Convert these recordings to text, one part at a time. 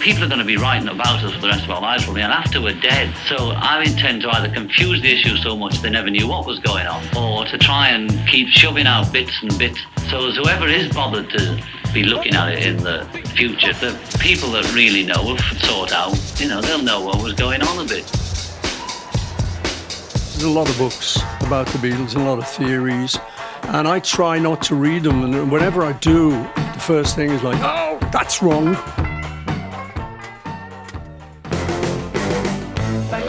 People are going to be writing about us for the rest of our lives, probably, and after we're dead. So I intend to either confuse the issue so much they never knew what was going on, or to try and keep shoving out bits and bits. So as whoever is bothered to be looking at it in the future, the people that really know will sort out, you know, they'll know what was going on a bit. There's a lot of books about the Beatles, a lot of theories, and I try not to read them. And whenever I do, the first thing is like, oh, that's wrong.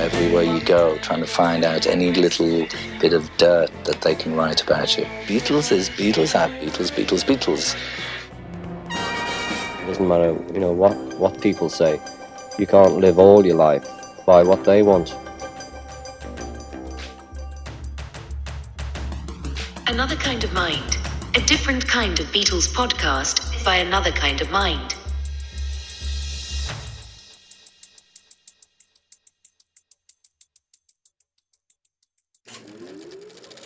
Everywhere you go, trying to find out any little bit of dirt that they can write about you. Beatles is Beatles are Beatles, Beatles, Beatles. It doesn't matter, you know, what, what people say. You can't live all your life by what they want. Another Kind of Mind. A different kind of Beatles podcast by another kind of mind.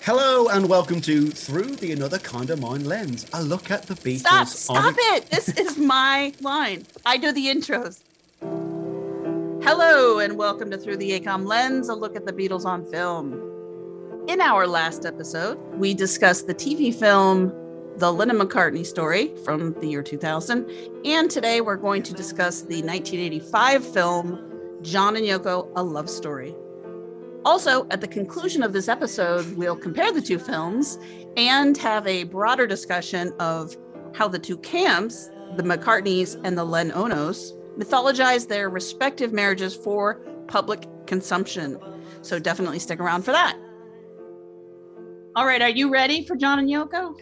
Hello and welcome to Through the Another Kind of Mind Lens, a look at the Beatles. Stop! Stop a- it! This is my line. I do the intros. Hello and welcome to Through the ACOM Lens, a look at the Beatles on film. In our last episode, we discussed the TV film The Lennon McCartney Story from the year 2000, and today we're going to discuss the 1985 film John and Yoko: A Love Story. Also, at the conclusion of this episode, we'll compare the two films and have a broader discussion of how the two camps, the McCartneys and the Lennon-Onos, mythologize their respective marriages for public consumption. So definitely stick around for that. All right, are you ready for John and Yoko?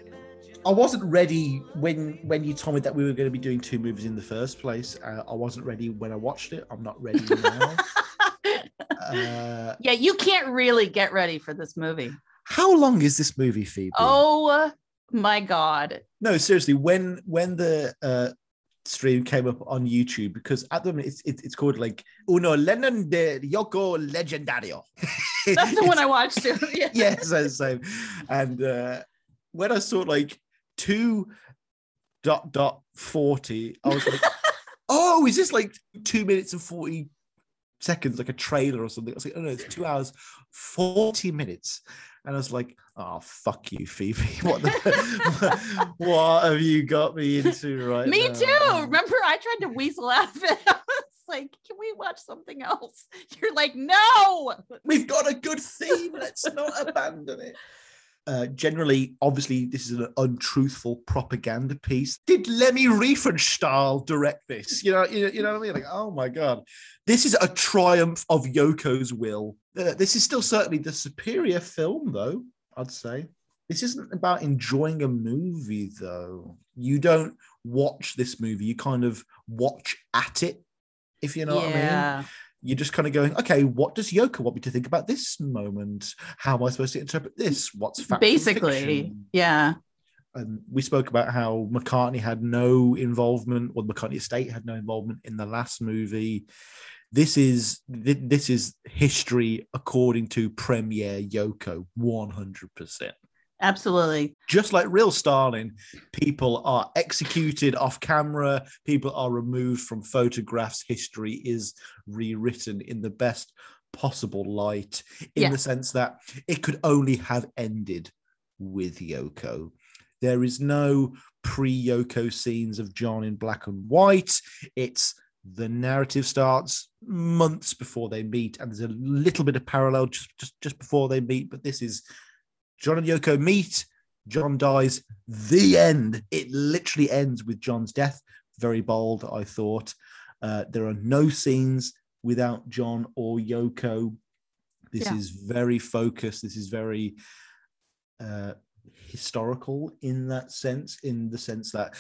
I wasn't ready when when you told me that we were going to be doing two movies in the first place. Uh, I wasn't ready when I watched it. I'm not ready now. uh, Yeah, you can't really get ready for this movie. how long is this movie, Phoebe? Oh my God. no, seriously. When when the uh, stream came up on YouTube, because at the moment it's it's, it's called like Uno Lennon de Yoko Legendario. That's the one I watched too. Yeah. yes, that's same. And uh, when I saw like two dot dot forty, I was like, "Oh, is this like two minutes and forty seconds, like a trailer or something?" I was like, "Oh no, it's two hours forty minutes." And I was like, "Oh, fuck you, Phoebe! What the, what have you got me into right Me now?" too. Remember, I tried to weasel out of it. I was like, can we watch something else? You're like, no. We've got a good theme. Let's not abandon it. Uh, generally, obviously, this is an untruthful propaganda piece. Did Leni Riefenstahl direct this? You know, you, you know what I mean? Like, oh my god, this is a triumph of Yoko's will. Uh, this is still certainly the superior film, though. I'd say this isn't about enjoying a movie, though. You don't watch this movie; you kind of watch at it. If you know what I mean yeah. You're just kind of going, okay, what does Yoko want me to think about this moment? How am I supposed to interpret this? What's fact? Basically, yeah. And we spoke about how McCartney had no involvement, or the McCartney estate had no involvement in the last movie. This is this is history according to Premier Yoko, one hundred percent. Absolutely. Just like real Stalin, people are executed off camera, people are removed from photographs. History is rewritten in the best possible light, in Yeah. the sense that it could only have ended with Yoko. There is no pre Yoko scenes of John in black and white. It's the narrative starts months before they meet, and there's a little bit of parallel just, just, just before they meet, but this is John and Yoko meet. John dies. The end. It literally ends with John's death. Very bold, I thought. Uh, there are no scenes without John or Yoko. This Yeah. is very focused. This is very uh, historical in that sense, in the sense that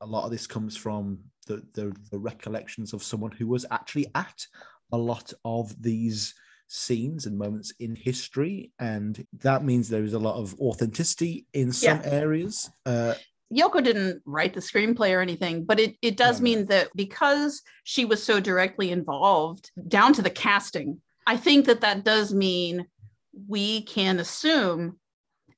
a lot of this comes from the, the, the recollections of someone who was actually at a lot of these scenes and moments in history and that means there is a lot of authenticity in some Yeah. areas uh Yoko didn't write the screenplay or anything, but it, it does No, no. mean that because she was so directly involved down to the casting, I think that that does mean we can assume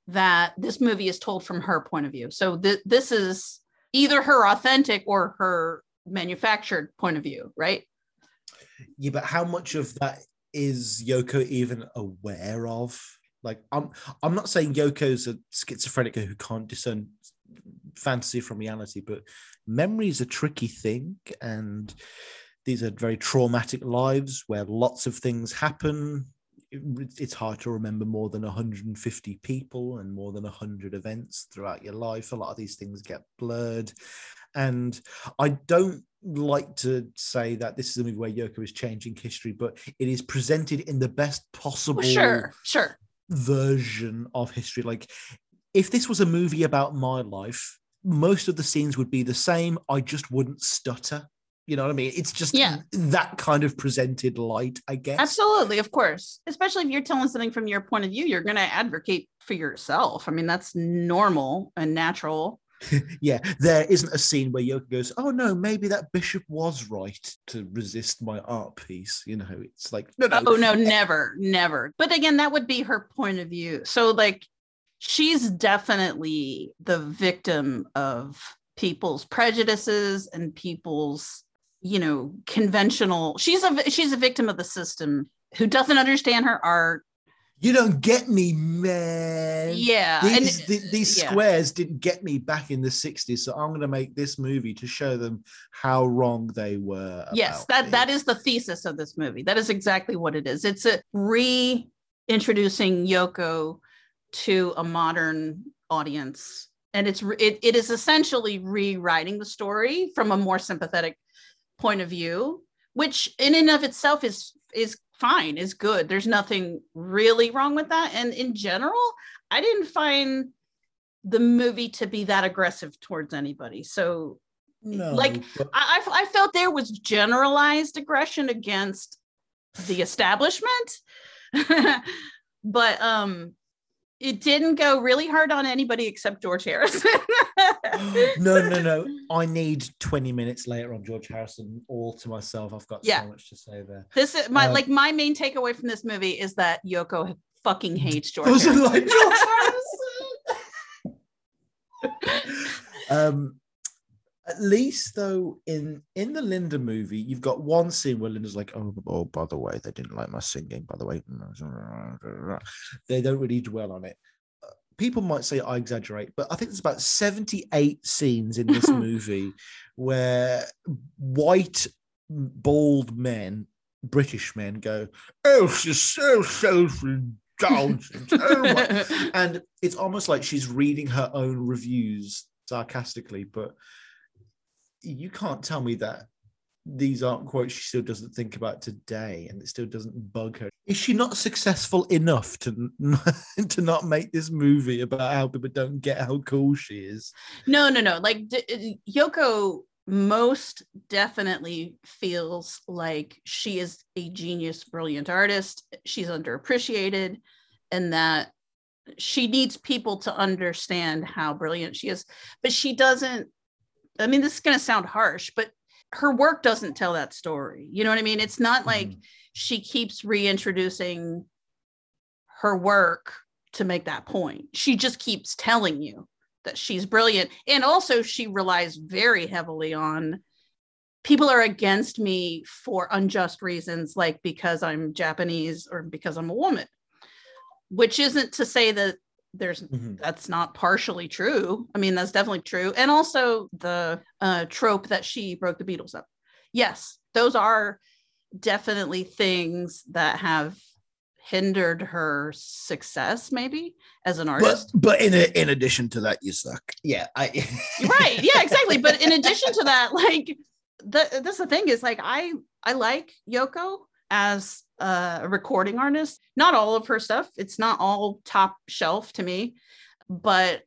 that this movie is told from her point of view. So th- this is either her authentic or her manufactured point of view, right? Yeah, but how much of that is Yoko even aware of? Like, I'm I'm not saying Yoko's a schizophrenic who can't discern fantasy from reality, but memory is a tricky thing, and these are very traumatic lives where lots of things happen. It's hard to remember more than 150 people and more than 100 events throughout your life. A lot of these things get blurred. And I don't like to say that this is a movie where Yoko is changing history, but it is presented in the best possible Well, sure, sure. version of history. Like, if this was a movie about my life, most of the scenes would be the same. I just wouldn't stutter. You know what I mean? It's just Yeah. that kind of presented light, I guess. Absolutely, of course. Especially if you're telling something from your point of view, you're going to advocate for yourself. I mean, that's normal and natural. Yeah, there isn't a scene where Yoko goes, "Oh no, maybe that bishop was right to resist my art piece." You know, it's like no, no, Oh no, never, never. But again, that would be her point of view. So like she's definitely the victim of people's prejudices and people's, you know, conventional. She's a she's a victim of the system who doesn't understand her art. You don't get me, man. Yeah. These, and th- these yeah. squares didn't get me back in the 60s, so I'm going to make this movie to show them how wrong they were. yes, that me. that is the thesis of this movie. That is exactly what it is. It's a reintroducing Yoko to a modern audience, and it's it, it is essentially rewriting the story from a more sympathetic point of view, which in and of itself is is fine, is good. There's nothing really wrong with that, and in general, I didn't find the movie to be that aggressive towards anybody. So no, like, but- I, I I felt there was generalized aggression against the establishment, but um, it didn't go really hard on anybody except George Harrison. no, no, no. I need 20 minutes later on George Harrison all to myself. I've got Yeah. so much to say there. This is my Um, like my main takeaway from this movie is that Yoko fucking hates George. Harrison. like, George um, at least though, in in the Linda movie, you've got one scene where Linda's like, "Oh, oh, by the way, they didn't like my singing. By the way, they don't really dwell on it." Uh, People might say I exaggerate, but I think there's about 78 scenes in this movie where white, bald men, British men, go, "Oh, she's so self-indulgent." Oh and it's almost like she's reading her own reviews sarcastically but you can't tell me that these aren't quotes she still doesn't think about today and it still doesn't bug her is she not successful enough to to not make this movie about how people don't get how cool she is No, no, no. Like D- uh, Yoko most definitely feels like she is a genius, brilliant artist. She's underappreciated, and that she needs people to understand how brilliant she is. But she doesn't. I mean, this is going to sound harsh, but her work doesn't tell that story. You know what I mean? It's not like Mhm. she keeps reintroducing her work to make that point. She just keeps telling you that she's brilliant. And also, she relies very heavily on people are against me for unjust reasons, like because I'm Japanese or because I'm a woman, which isn't to say that there's Mhm. that's not partially true. I mean, that's definitely true. And also the uh, trope that she broke the Beatles up. Yes, those are definitely things that have hindered her success, maybe as an but artist. but in a, in addition to that you suck yeah i right yeah exactly but in addition to that like the that's the thing is like i i like yoko as a recording artist. Not all of her stuff. It's not all top shelf to me but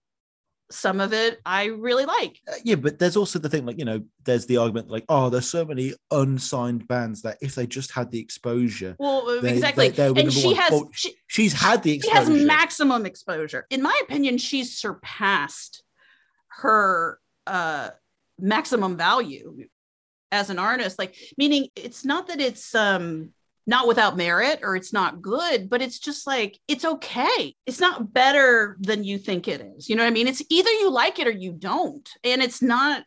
some of it i really like. Uh, yeah, but there's also the thing, like you know, there's the argument, like, oh, there's so many unsigned bands that if they just had the exposure, well uh, They- exactly. they and she one. has Oh, she, she's had the exposure. she has maximum exposure. In my opinion she's surpassed her uh maximum value as an artist. Like meaning it's not that it's um not without merit or it's not good but it's just like it's okay it's not better than you think it is you know what i mean it's either you like it or you don't and it's not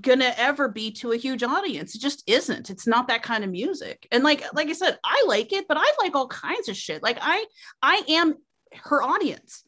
gonna ever be to a huge audience. It just isn't. It's not that kind of music. And like like I said, I like it, but I like all kinds of shit. Like I I am her audience.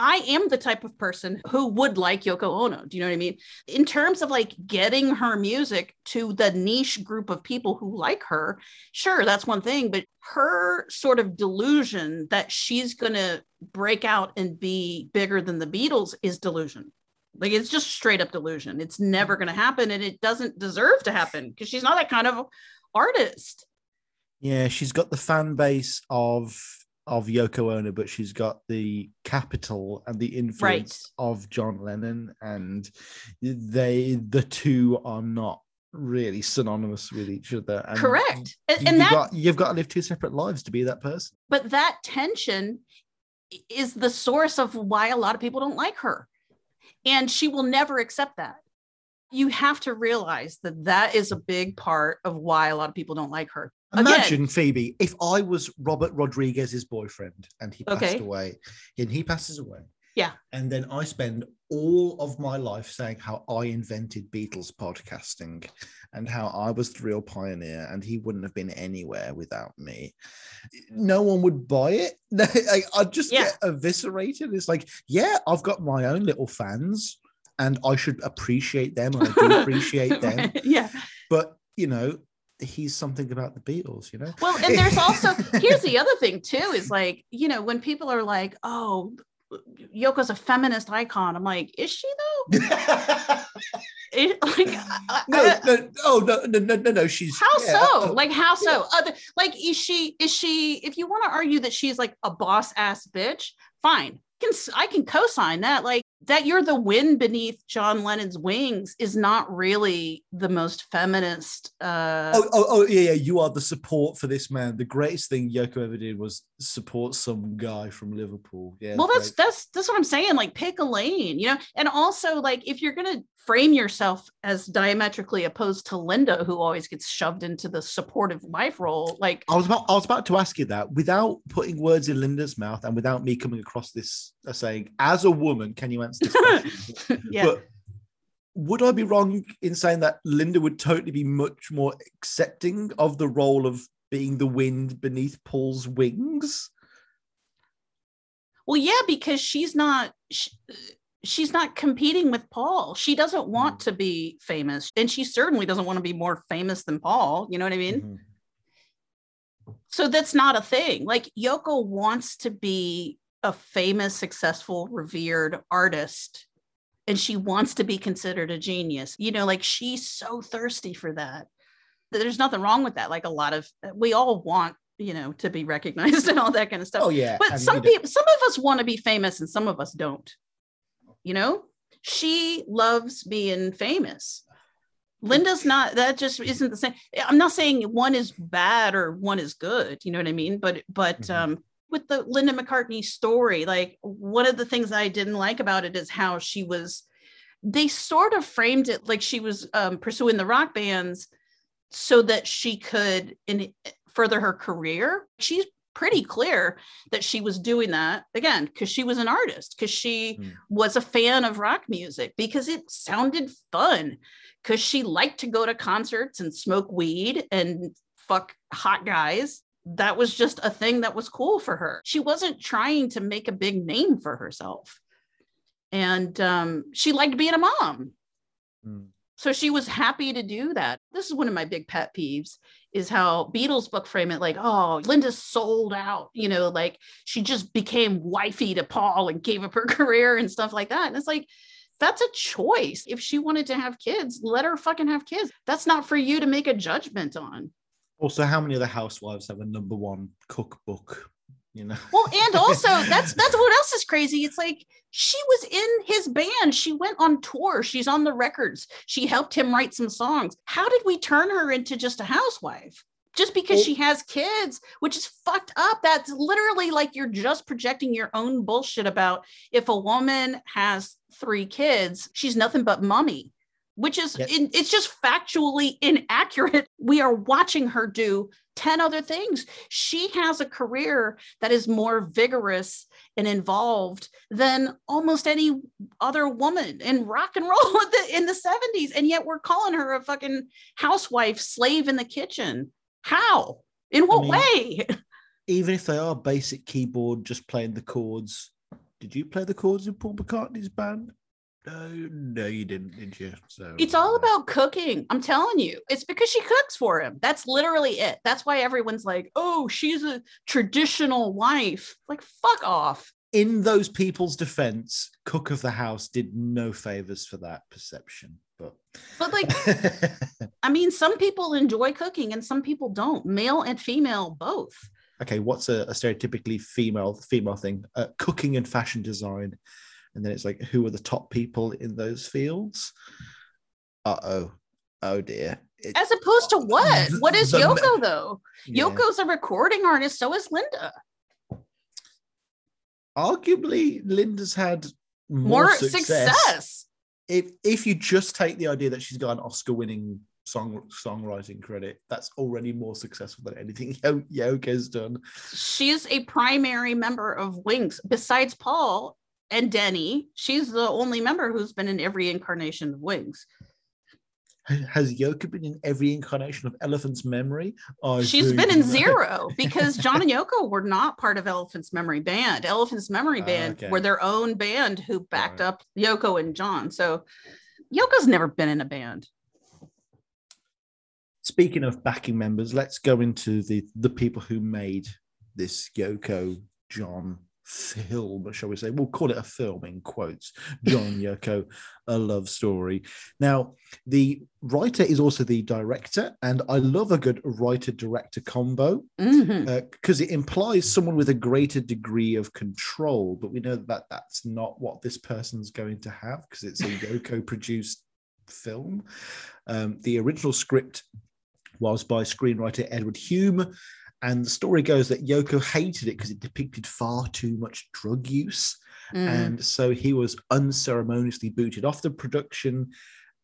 I am the type of person who would like Yoko Ono. Do you know what I mean? In terms of like getting her music to the niche group of people who like her, sure, that's one thing. But her sort of delusion that she's going to break out and be bigger than the Beatles is delusion. Like it's just straight up delusion. It's never going to happen and it doesn't deserve to happen because she's not that kind of artist. Yeah, she's got the fan base of of Yoko Ono, but she's got the capital and the influence right. of John Lennon, and they the two are not really synonymous with each other. And Correct, and, and that got, you've got to live two separate lives to be that person. But that tension is the source of why a lot of people don't like her, and she will never accept that. You have to realize that that is a big part of why a lot of people don't like her. Imagine Again. Phoebe if I was Robert Rodriguez's boyfriend and he passed okay. away, and he passes away. Yeah. And then I spend all of my life saying how I invented Beatles podcasting and how I was the real pioneer and he wouldn't have been anywhere without me. No one would buy it. I'd just yeah. get eviscerated. It's like, yeah, I've got my own little fans and I should appreciate them. I do appreciate them. yeah. But, you know, he's something about the Beatles, you know? Well, and there's also, here's the other thing too is like, you know, when people are like, oh, Yoko's a feminist icon, I'm like, is she though? it, like, no, no, oh no, no, no, no, no. She's how yeah, so? Uh, like how so? Yeah. Other, like, is she? Is she? If you want to argue that she's like a boss ass bitch, fine. I can I can co-sign that. Like, that you're the wind beneath John Lennon's wings is not really the most feminist. Uh... Oh, oh, oh, yeah, yeah. You are the support for this man. The greatest thing Yoko ever did was support some guy from Liverpool. Yeah. Well, that's that's that's what I'm saying. Like, pick a lane, you know. And also, like, if you're gonna frame yourself as diametrically opposed to Linda, who always gets shoved into the supportive wife role. Like I was about, I was about to ask you that without putting words in Linda's mouth and without me coming across this uh, saying, as a woman, can you answer this question? yeah. But would I be wrong in saying that Linda would totally be much more accepting of the role of being the wind beneath Paul's wings? Well, yeah, because she's not. She, she's not competing with Paul. She doesn't want mm-hmm. to be famous, and she certainly doesn't want to be more famous than Paul. You know what I mean? Mm-hmm. So that's not a thing. Like Yoko wants to be a famous, successful, revered artist, and she wants to be considered a genius. You know, like she's so thirsty for that. There's nothing wrong with that. Like a lot of we all want you know to be recognized and all that kind of stuff oh yeah but some people some of us want to be famous and some of us don't you know she loves being famous linda's not that just isn't the same i'm not saying one is bad or one is good you know what i mean but but mm-hmm. um with the linda mccartney story like one of the things i didn't like about it is how she was they sort of framed it like she was um, pursuing the rock bands so that she could in further her career she's pretty clear that she was doing that again because she was an artist because she mm. was a fan of rock music because it sounded fun because she liked to go to concerts and smoke weed and fuck hot guys that was just a thing that was cool for her she wasn't trying to make a big name for herself and um, she liked being a mom mm. so she was happy to do that this is one of my big pet peeves is how Beatles book frame it like, oh, Linda sold out, you know, like she just became wifey to Paul and gave up her career and stuff like that. And it's like, that's a choice. If she wanted to have kids, let her fucking have kids. That's not for you to make a judgment on. Also, how many of the housewives have a number one cookbook? You know. Well, and also that's that's what else is crazy. It's like she was in his band. She went on tour. She's on the records. She helped him write some songs. How did we turn her into just a housewife? Just because she has kids, which is fucked up. That's literally like you're just projecting your own bullshit about if a woman has three kids, she's nothing but mommy. Which is in, it's just factually inaccurate. We are watching her do 10 other things. She has a career that is more vigorous and involved than almost any other woman in rock and roll in the, in the 70s. And yet we're calling her a fucking housewife slave in the kitchen. How? In what mean- way? Even if they are basic keyboard, just playing the chords. Did you play the chords in Paul McCartney's band? No, no, you didn't, did you? So It's all about cooking. I'm telling you, it's because she cooks for him. That's literally it. That's why everyone's like, oh, she's a traditional wife. Like, fuck off. in those people's defense, Cook of the House did no favors for that perception. But But like, I mean, some people enjoy cooking and some people don't, male and female both. okay, what's a, a stereotypically female female thing? Uh, cooking and fashion design, and then it's like, who are the top people in those fields? Uh oh, oh dear. It- As opposed to what? What is The- Yoko though? yeah. Yoko's a recording artist, so is Linda. Arguably, Linda's had more, More success. success. If if you just take the idea that she's got an Oscar-winning song songwriting credit, that's already more successful than anything Yo- Yoko's done. She's a primary member of Wings. Besides Paul and Denny, she's the only member who's been in every incarnation of Wings. Has Yoko been in every incarnation of Elephant's Memory? I She's been in not. zero because John and Yoko were not part of Elephant's Memory Band. Elephant's Memory Ah, Band okay. were their own band who backed Right. up Yoko and John. So Yoko's never been in a band. Speaking of backing members, let's go into the the people who made this Yoko John film, shall we say? We'll call it a film in quotes. John Yoko, a love story. Now, the writer is also the director, and I love a good writer director combo because it implies someone with a greater degree of control. But we know that that's not what this person's going to have because it's a Yoko produced film. Um, the original script was by screenwriter Edward Hume. And the story goes that Yoko hated it because it depicted far too much drug use. Mm. And so he was unceremoniously booted off the production.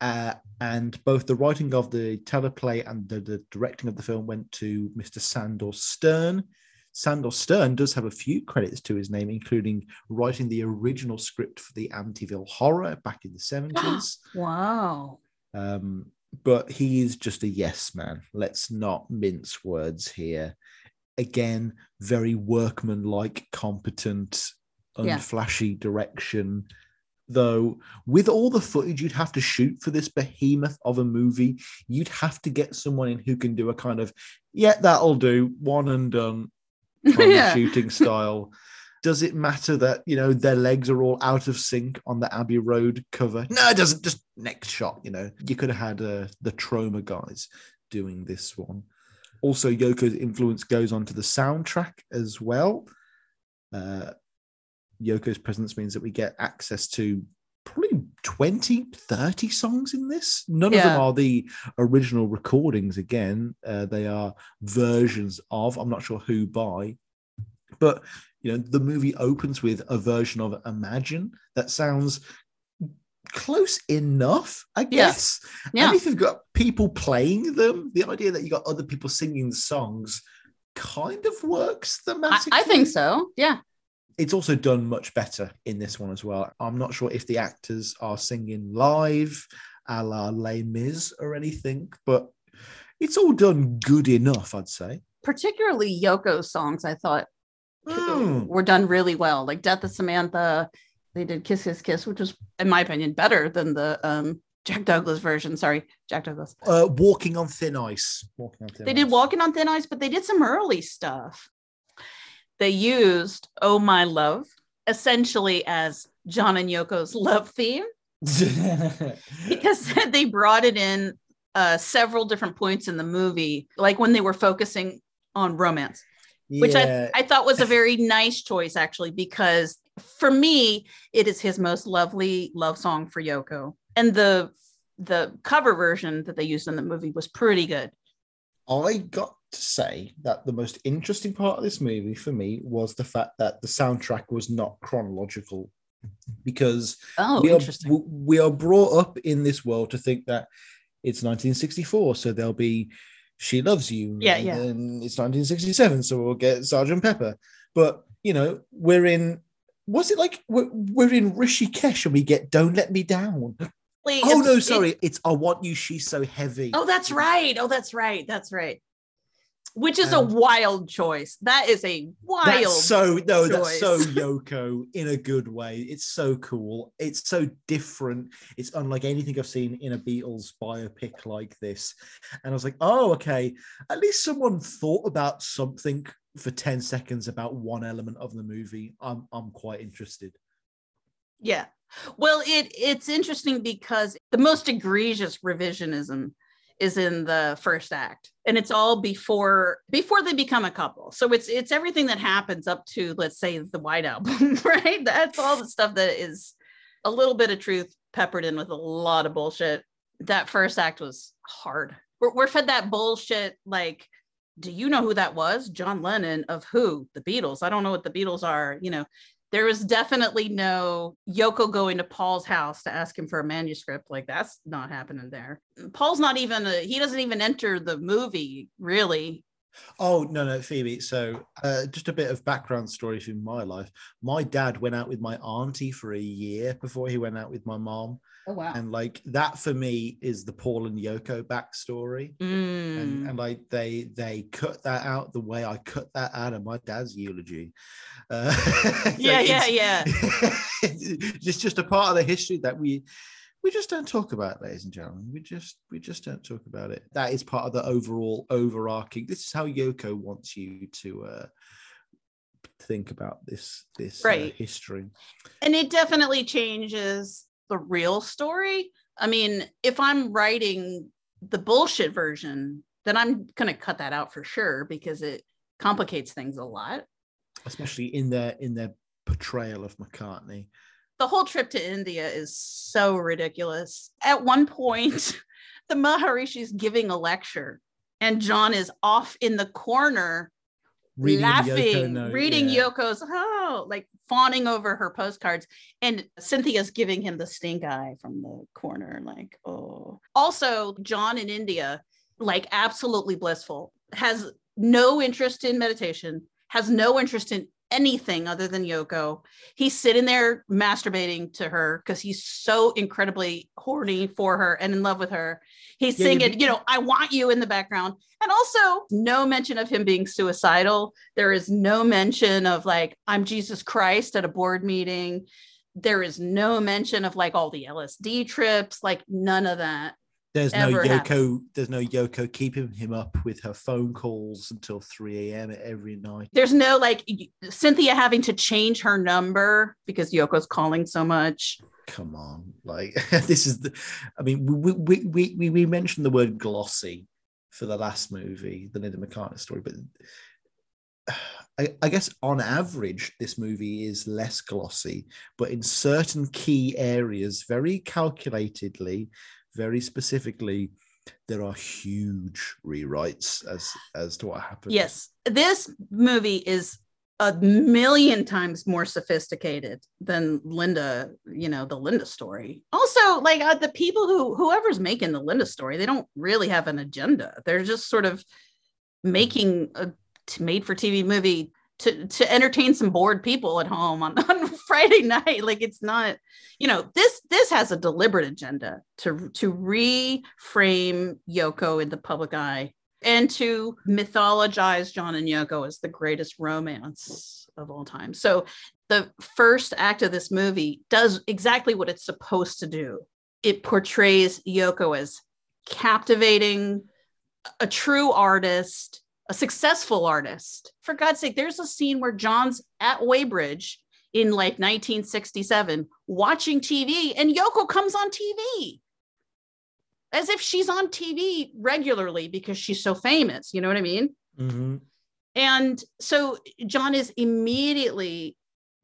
Uh, and both the writing of the teleplay and the, the directing of the film went to Mr. Sandor Stern. Sandor Stern does have a few credits to his name, including writing the original script for the Amityville Horror back in the 70s. Wow. Um, but he is just a yes man. Let's not mince words here. Again, very workman-like, competent, Yeah. unflashy direction. Though, with all the footage you'd have to shoot for this behemoth of a movie, you'd have to get someone in who can do a kind of, yeah, that'll do, one and done kind Yeah. of shooting style. Does it matter that you know their legs are all out of sync on the Abbey Road cover? No, it doesn't. Just next shot. You know, you could have had uh, the Troma guys doing this one. Also, Yoko's influence goes onto the soundtrack as well. Uh, Yoko's presence means that we get access to probably 20, 30 songs in this. None of them are the original recordings again. Uh, they are versions of, I'm not sure who by, but you know, the movie opens with a version of Imagine that sounds close enough, I guess. Yeah. And if you've got people playing them, the idea that you got other people singing the songs kind of works I, thematically. I think so. Yeah. It's also done much better in this one as well. I'm not sure if the actors are singing live a la Les Mis or anything, but it's all done good enough, I'd say. Particularly Yoko's songs, I thought Mm. were done really well. Like Death of Samantha, they did Kiss Kiss Kiss, which was, in my opinion, better than the um, Jack Douglas version. Sorry, Jack Douglas. Uh, walking on thin ice. Walking on thin They ice. did Walking on Thin Ice, but they did some early stuff. They used Oh My Love essentially as John and Yoko's love theme because they brought it in uh, several different points in the movie, like when they were focusing on romance. which I, I thought was a very nice choice actually because for me it is his most lovely love song for Yoko and the the cover version that they used in the movie was pretty good I got to say that the most interesting part of this movie for me was the fact that the soundtrack was not chronological because Oh, we are, interesting. we are brought up in this world to think that it's 1964, so there'll be She Loves You. Yeah, and yeah. then it's 1967, so we'll get Sergeant Pepper. But, you know, we're in, was it like we're, we're in Rishikesh and we get Don't Let Me Down? Oh, no, it- sorry. It's I Want You, She's So Heavy. Oh, that's right. Oh, that's right. That's right. Which is a um, wild choice. That is a wild. That's so no, that's so. Yoko in a good way. It's so cool. It's so different. It's unlike anything I've seen in a Beatles biopic like this. And I was like, oh, okay. At least someone thought about something for 10 seconds about one element of the movie. I'm I'm quite interested. Yeah. Well, it it's interesting because the most egregious revisionism is in the first act and it's all before before they become a couple so it's it's everything that happens up to let's say the white album right that's all the stuff that is a little bit of truth peppered in with a lot of bullshit that first act was hard we're, we're fed that bullshit like do you know who that was john lennon of who the beatles i don't know what the beatles are you know there was definitely no Yoko going to Paul's house to ask him for a manuscript. Like that's not happening there. Paul's not even a, he doesn't even enter the movie really. Oh no, no, Phoebe. So uh, just a bit of background story from my life. My dad went out with my auntie for a year before he went out with my mom. Oh wow. and like that for me is the Paul and Yoko backstory. And, Mm. and like they they cut that out the way I cut that out of my dad's eulogy. Uh, Yeah, like, yeah, it's- it's just a part of the history that we we just don't talk about, ladies and gentlemen. We just we just don't talk about it. That is part of the overall overarching. This is how Yoko wants you to uh, think about this this uh, history. and it definitely changes the real story. I mean, if I'm writing the bullshit version, then I'm going to cut that out for sure because it complicates things a lot. especially in their in their portrayal of McCartney. the whole trip to India is so ridiculous. At one point, the Maharishi is giving a lecture, and John is off in the corner Reading laughing, Yoko note, reading yeah. Yoko's oh, like fawning over her postcards, and Cynthia's giving him the stink eye from the corner, like oh. Also, John in India, like absolutely blissful, has no interest in meditation, has no interest in anything other than Yoko. He's sitting there masturbating to her because he's so incredibly horny for her and in love with her. He's Yeah, singing, you know, I want you in the background. And also, no mention of him being suicidal. There is no mention of like, I'm Jesus Christ at a board meeting. There is no mention of like all the LSD trips, like none of that. There's no Yoko. happened. There's no Yoko keeping him up with her phone calls until 3 a.m. every night. There's no like Cynthia having to change her number because Yoko's calling so much. Come on, like this is the. I mean, we we we we, we mentioned the word glossy for the last movie, the Linda McCartney story, but I, I guess on average, this movie is less glossy, but in certain key areas, very calculatedly, very specifically, there are huge rewrites as as to what happened. Yes, this movie is a million times more sophisticated than Linda, you know, the Linda story. Also, like uh, the people who whoever's making the Linda story, they don't really have an agenda. They're just sort of making a made for TV movie to to entertain some bored people at home on, on Friday night. Like it's not, you know, this this has a deliberate agenda to to reframe Yoko in the public eye and to mythologize John and Yoko as the greatest romance of all time. So the first act of this movie does exactly what it's supposed to do. It portrays Yoko as captivating, a true artist, a successful artist. For God's sake, there's a scene where John's at Weybridge in like 1967 watching TV and Yoko comes on TV as if she's on TV regularly because she's so famous. You know what I mean? Mhm. And so John is immediately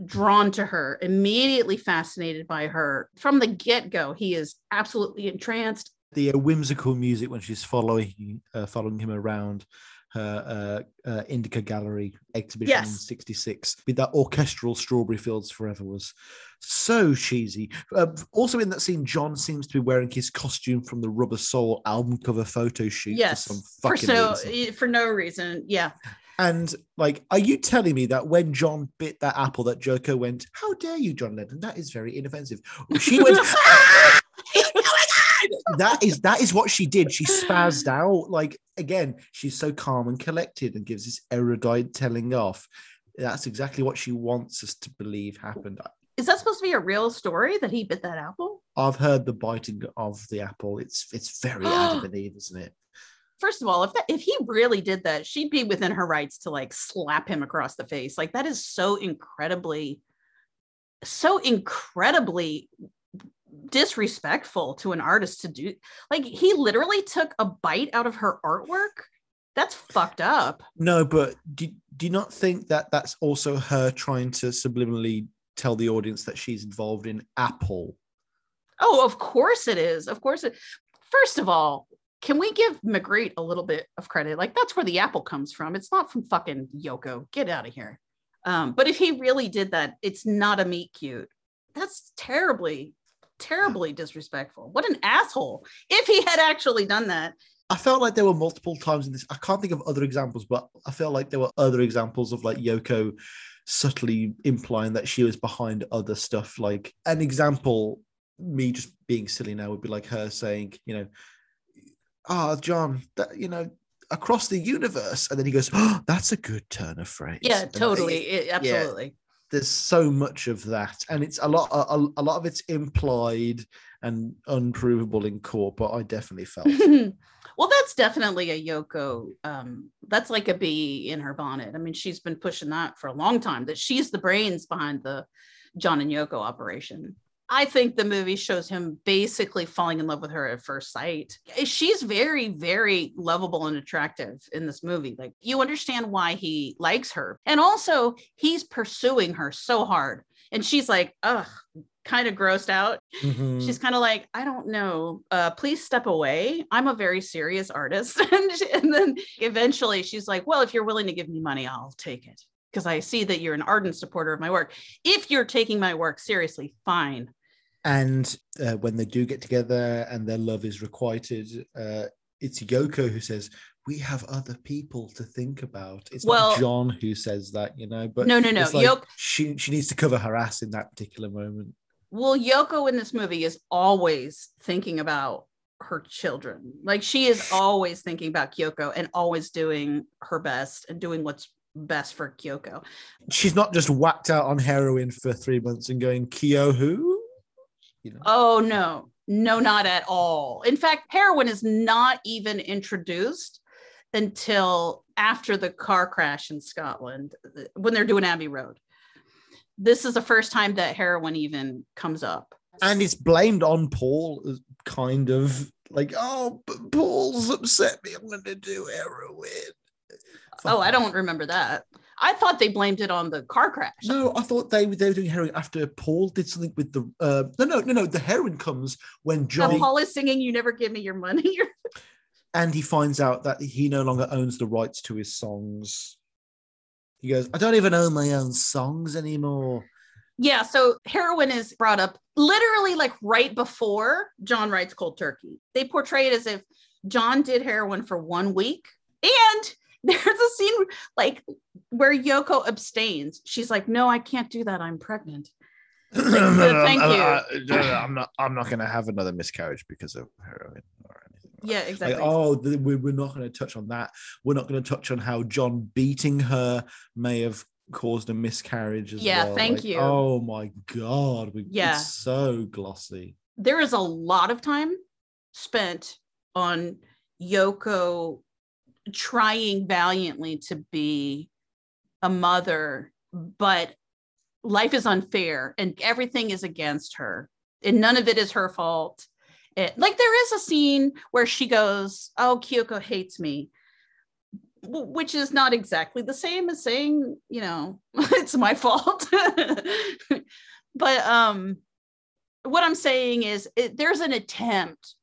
drawn to her, immediately fascinated by her. From the get go, he is absolutely entranced. the uh, whimsical music when she's following uh, following him around her uh, uh, Indica Gallery exhibition in '66. With that orchestral "Strawberry Fields Forever" was so cheesy. Uh, also in that scene, John seems to be wearing his costume from the Rubber Soul album cover photo shoot. yes, for some for so reason. for no reason. Yeah, And like, are you telling me that when John bit that apple, that Yoko went, "How dare you, John Lennon? That is very inoffensive." She went, "Ah! that is that is what she did. She spazzed out. Like again, she's so calm and collected and gives this erudite telling off. That's exactly what she wants us to believe happened. is that supposed to be a real story that he bit that apple? I've heard the biting of the apple. It's it's very Adam and Eve, isn't it? First of all, if that, if he really did that, she'd be within her rights to like slap him across the face. Like that is so incredibly, so incredibly disrespectful to an artist to do. Like he literally took a bite out of her artwork. That's fucked up. No, but do, do you not think that that's also her trying to subliminally tell the audience that she's involved in Apple? Oh, of course it is. Of course it. First of all, can we give Magritte a little bit of credit? Like that's where the apple comes from. It's not from fucking Yoko. Get out of here. Um, but if he really did that, it's not a meet cute. That's terribly, terribly disrespectful. What an asshole. If he had actually done that. I felt like there were multiple times in this. I can't think of other examples, but I felt like there were other examples of like Yoko subtly implying that she was behind other stuff. Like an example, me just being silly now would be like her saying, you know, ah, John, that you know, across the universe, and then he goes, oh, that's a good turn of phrase. Yeah, And totally. It- absolutely. There's so much of that and it's a lot a, a lot of it's implied and unprovable in court but i definitely felt well, that's definitely a Yoko. Um, that's like a bee in her bonnet. I mean, she's been pushing that for a long time. That she's the brains behind the John and Yoko operation. I think the movie shows him basically falling in love with her at first sight. She's very, very lovable and attractive in this movie. Like you understand why he likes her, and also he's pursuing her so hard, and she's like, ugh, kind of grossed out. Mhm. She's kind of like, I don't know. Uh, please step away. I'm a very serious artist. and, she- and then eventually she's like, Well, if you're willing to give me money, I'll take it. Because I see that you're an ardent supporter of my work. If you're taking my work seriously, fine. And uh, when they do get together and their love is requited uh, it's yoko who says we have other people to think about it's Well- not john who says that you know but No, no, no. like Yoko- she she needs to cover her ass in that particular moment Well, Yoko in this movie is always thinking about her children. Like she is always thinking about Kyoko and always doing her best and doing what's best for Kyoko. she's not just whacked out on heroin for three months and going kyo who you know Oh no, no, not at all. In fact, heroin is not even introduced until after the car crash in Scotland uh, when they're doing Abbey Road. This is the first time that heroin even comes up. and it's blamed on Paul, kind of like, oh, but Paul's upset me. I'm going to do heroin. Oh, I don't remember that. I thought they blamed it on the car crash. No, I thought they, they were doing heroin after Paul did something with the. Uh, no, no, no, no. The heroin comes when Now, Johnny Paul is singing "You Never Give Me Your Money." and he finds out that he no longer owns the rights to his songs. He goes, I don't even own my own songs anymore. yeah, so heroin is brought up literally like right before John writes Cold Turkey. They portray it as if John did heroin for one week, and there's a scene like where Yoko abstains. She's like, "No, I can't do that. I'm pregnant." Like, "Good, thank uh, you. Uh, I'm not. I'm not going to have another miscarriage because of heroin or anything. like Yeah, Like, exactly. oh, th- we- we're not going to touch on that. We're not going to touch on how John beating her may have caused a miscarriage as Yeah, well. thank Like, you. Oh my god, we, Yeah. it's so glossy. there is a lot of time spent on Yoko trying valiantly to be a mother, but life is unfair and everything is against her, and none of it is her fault. It, like there is a scene where she goes, "Oh, Kyoko hates me," which is not exactly the same as saying, you know, it's my fault. but um, what I'm saying is it, there's an attempt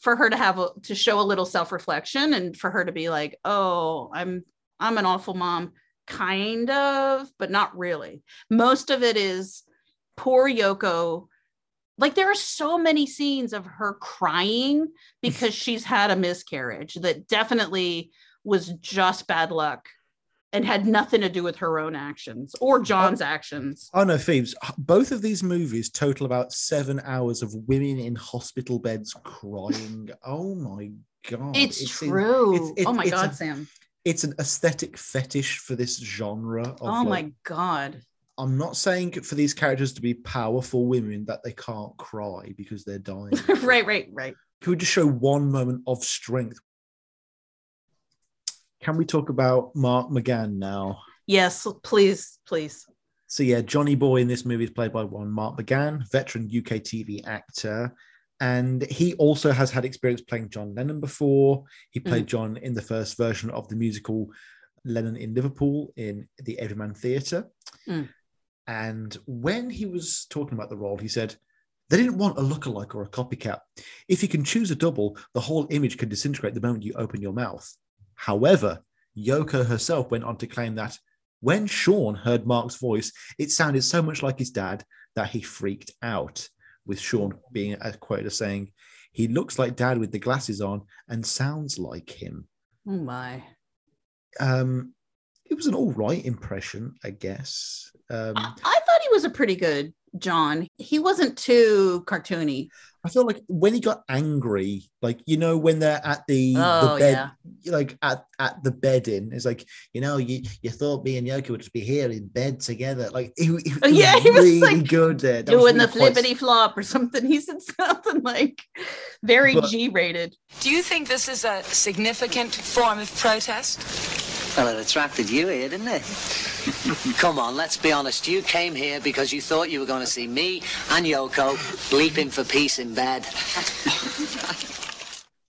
for her to have a, to show a little self-reflection and for her to be like, "Oh, I'm I'm an awful mom." Kind of, but not really. Most of it is poor Yoko like there are so many scenes of her crying because she's had a miscarriage that definitely was just bad luck and had nothing to do with her own actions or John's actions. Oh no, Phoebes. Both of these movies total about seven hours of women in hospital beds crying. oh my god. It's, it's true. It's, it's, oh my god, a, Sam. It's an aesthetic fetish for this genre. oh like, my god. I'm not saying for these characters to be powerful women that they can't cry because they're dying. right, right, right. Can we just show one moment of strength? Can we talk about Mark McGann now? Yes, please, please. So yeah, Johnny Boy in this movie is played by one Mark McGann, veteran UK TV actor. And he also has had experience playing John Lennon before. He played mm. John in the first version of the musical Lennon in Liverpool in the Everyman Theatre. Mm. And when he was talking about the role, he said, they didn't want a lookalike or a copycat. If you can choose a double, the whole image can disintegrate the moment you open your mouth. However, Yoko herself went on to claim that when Sean heard Mark's voice, it sounded so much like his dad that he freaked out, with Sean being quoted as saying, He looks like dad with the glasses on and sounds like him. Oh my. Um, it was an all right impression, I guess. Um, I, I thought he was a pretty good John. He wasn't too cartoony. I feel like when he got angry, like you know, when they're at the, oh, the bed, yeah. like at, at the bedding, it's like you know, you you thought me and Yoko would just be here in bed together. Like he, he oh, yeah, he was really like good there. That doing really the flippity flop or something. He said something like very G rated. Do you think this is a significant form of protest? Well, it attracted you here, didn't it? Come on, let's be honest. You came here because you thought you were going to see me and Yoko bleeping for peace in bed.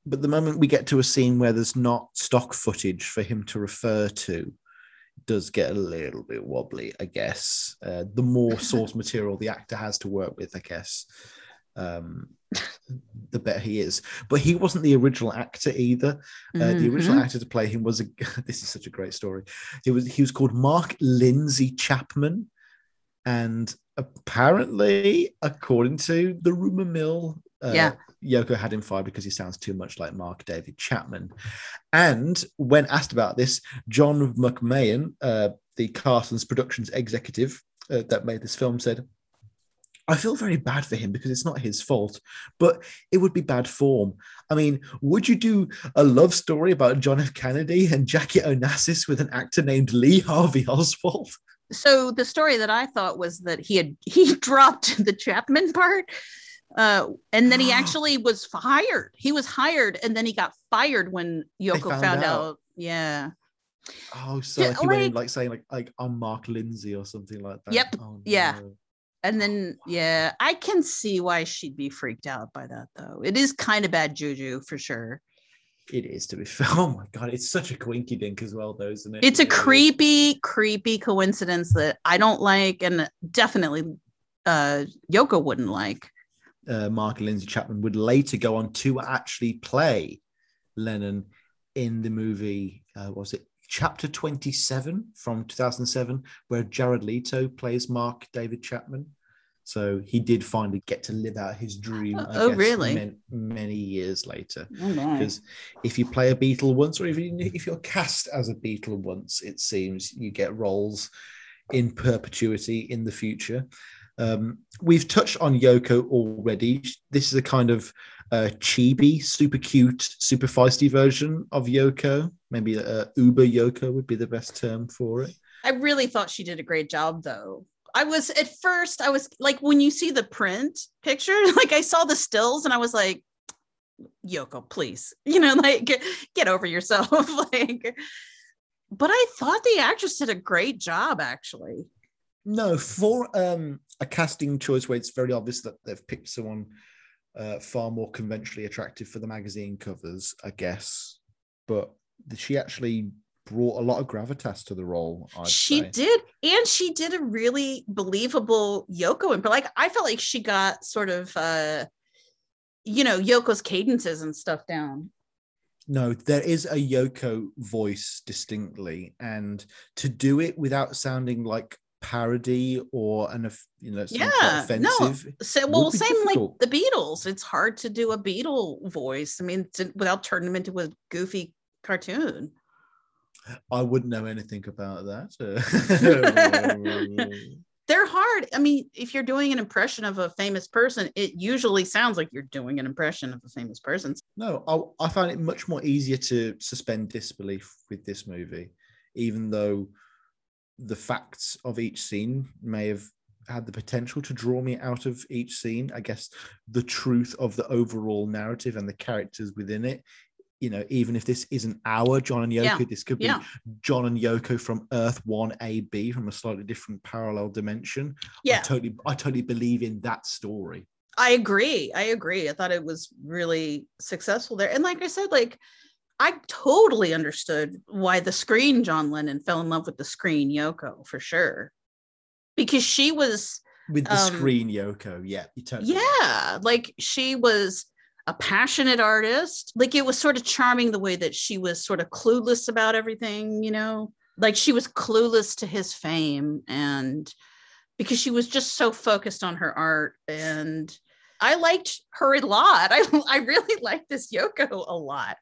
but the moment we get to a scene where there's not stock footage for him to refer to, does get a little bit wobbly, I guess. Uh, the more source material the actor has to work with, I guess. Um, the better he is. But he wasn't the original actor either. Uh, mm-hmm. The original actor to play him was a. this is such a great story. He was he was called Mark Lindsay Chapman, and apparently, according to the rumor mill, uh, yeah. Yoko had him fired because he sounds too much like Mark David Chapman. And when asked about this, John McMahon, uh, the Carson's Productions executive uh, that made this film, said, I feel very bad for him because it's not his fault, but it would be bad form. I mean, would you do a love story about John F. Kennedy and Jackie Onassis with an actor named Lee Harvey Oswald? So the story that I thought was that he had he dropped the Chapman part, uh, and then he actually was hired. He was hired, and then he got fired when Yoko found, found out. out. Yeah. Oh, so yeah, like he like, went in like saying like like I'm Mark Lindsay or something like that. Yep. Oh, no. Yeah and then yeah i can see why she'd be freaked out by that though. It is kind of bad juju for sure. It is to be fair. Oh my god it's such a quinky dink as well though isn't it? It's a creepy creepy coincidence that i don't like and definitely uh yoko wouldn't like. Uh, mark lindsay chapman would later go on to actually play lennon in the movie uh, was it chapter 27 from 2007 where jared leto plays mark david chapman so he did finally get to live out his dream. I oh, guess, really? Many, many, years later. Because oh, if you play a Beatle once, or even if you're cast as a Beatle once, it seems you get roles in perpetuity in the future. Um, we've touched on Yoko already. This is a kind of uh, chibi, super cute, super feisty version of Yoko. Maybe uh, Uber Yoko would be the best term for it. I really thought she did a great job, though. I was at first, I was like, when you see the print picture, like I saw the stills and I was like, Yoko, please, you know, like get, get over yourself. like, but I thought the actress did a great job, actually. No, for um, a casting choice where it's very obvious that they've picked someone uh, far more conventionally attractive for the magazine covers, I guess. But she actually brought a lot of gravitas to the role. I'd she say. did, and she did a really believable Yoko, and but like I felt like she got sort of uh you know, Yoko's cadences and stuff down. No, there is a Yoko voice distinctly, and to do it without sounding like parody or an you know Yeah, offensive. no. So, well, same difficult. like the Beatles. It's hard to do a Beatle voice. I mean, to, without turning them into a goofy cartoon. I wouldn't know anything about that. They're hard. I mean, if you're doing an impression of a famous person, it usually sounds like you're doing an impression of a famous person. no, I, I find it much more easier to suspend disbelief with this movie, even though the facts of each scene may have had the potential to draw me out of each scene. I guess the truth of the overall narrative and the characters within it. You know, even if this isn't our John and Yoko, Yeah, this could be Yeah. John and Yoko from Earth One AB from a slightly different parallel dimension. I Yeah. totally, I totally believe in that story. I agree. I agree. I thought it was really successful there. And like I said, like I totally understood why the screen John Lennon fell in love with the screen Yoko for sure. Because she was With the Um, screen Yoko, yeah, you totally yeah, like she was a passionate artist. Like it was sort of charming the way that she was sort of clueless about everything, you know? Like she was clueless to his fame and because she was just so focused on her art and I liked her a lot. I I really liked this Yoko a lot.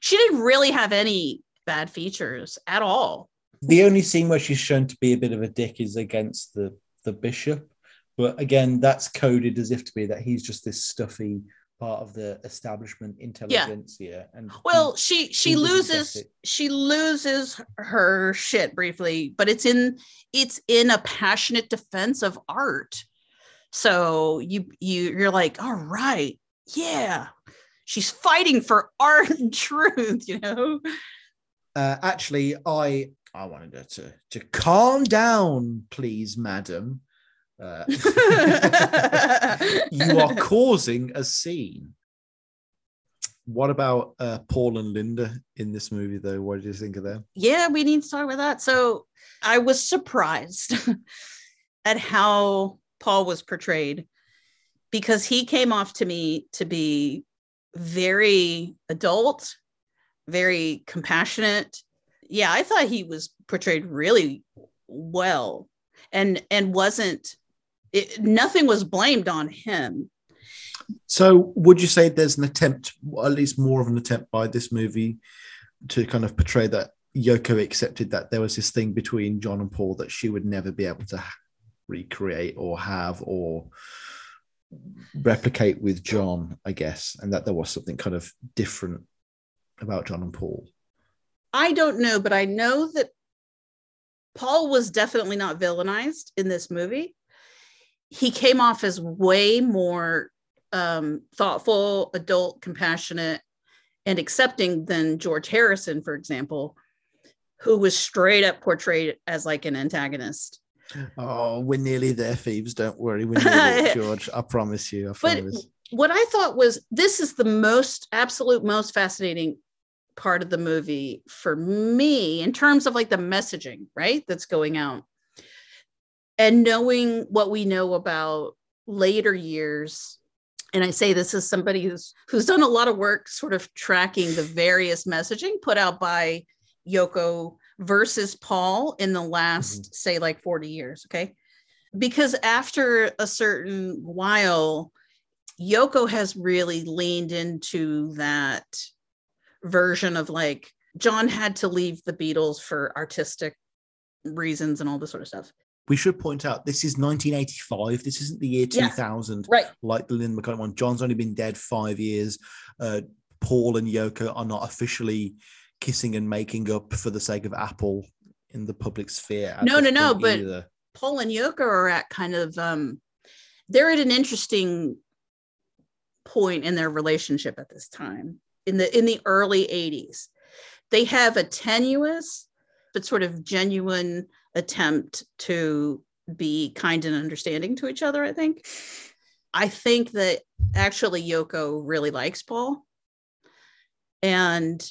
She didn't really have any bad features at all. The only scene where she's shown to be a bit of a dick is against the the bishop, but again, that's coded as if to be that he's just this stuffy part of the establishment intelligentsia. And Well, he- she she he doesn't get loses she loses her shit briefly, but it's in it's in a passionate defense of art. So you you you're like, all right, yeah, she's fighting for art and truth, you know. uh, actually, I I wanted her to to calm down, please, madam. Uh, you are causing a scene. What about uh, Paul and Linda in this movie, though? What did you think of them? yeah, we need to talk about that. So I was surprised at how Paul was portrayed because he came off to me to be very adult, very compassionate. Yeah, I thought he was portrayed really well and and wasn't it, nothing was blamed on him. So, would you say there's an attempt, at least more of an attempt by this movie, to kind of portray that Yoko accepted that there was this thing between John and Paul that she would never be able to recreate or have or replicate with John, I guess, and that there was something kind of different about John and Paul. I don't know, but I know that Paul was definitely not villainized in this movie. He came off as way more um, thoughtful, adult, compassionate, and accepting than George Harrison, for example, who was straight up portrayed as like an antagonist. Oh, we're nearly there, thieves. Don't worry, we're nearly there, George. I promise you. I But what I thought was this is the most absolute most fascinating part of the movie for me in terms of like the messaging, right? That's going out. And knowing what we know about later years. And I say this as somebody who's who's done a lot of work sort of tracking the various messaging put out by Yoko versus Paul in the last, say, like 40 years. Okay. Because after a certain while, Yoko has really leaned into that version of like John had to leave the Beatles for artistic reasons and all this sort of stuff. we should point out this is 1985. This isn't the year Yeah. 2000, Right. like the Linda McCartney one. John's only been dead five years. Uh, Paul and Yoko are not officially kissing and making up for the sake of Apple in the public sphere. No, no, no, but- either. Paul and Yoko are at kind of um they're at an interesting point in their relationship at this time in the in the early 80s. They have a tenuous but sort of genuine attempt to be kind and understanding to each other, I think. I think that actually Yoko really likes Paul and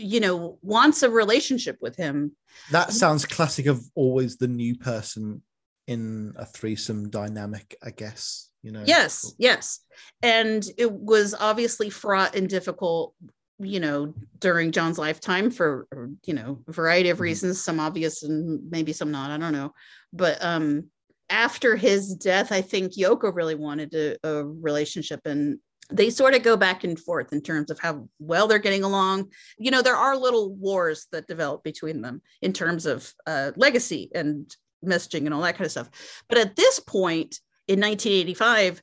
you know wants a relationship with him That sounds classic of always the new person in a threesome dynamic, I guess. You know. Yes, yes. And it was obviously fraught and difficult, you know, during John's lifetime for, you know, a variety of Mhm. reasons, some obvious and maybe some not, I don't know. But um after his death, I think Yoko really wanted a, a relationship and they sort of go back and forth in terms of how well they're getting along. You know, there are little wars that develop between them in terms of uh, legacy and messaging and all that kind of stuff. But at this point in 1985,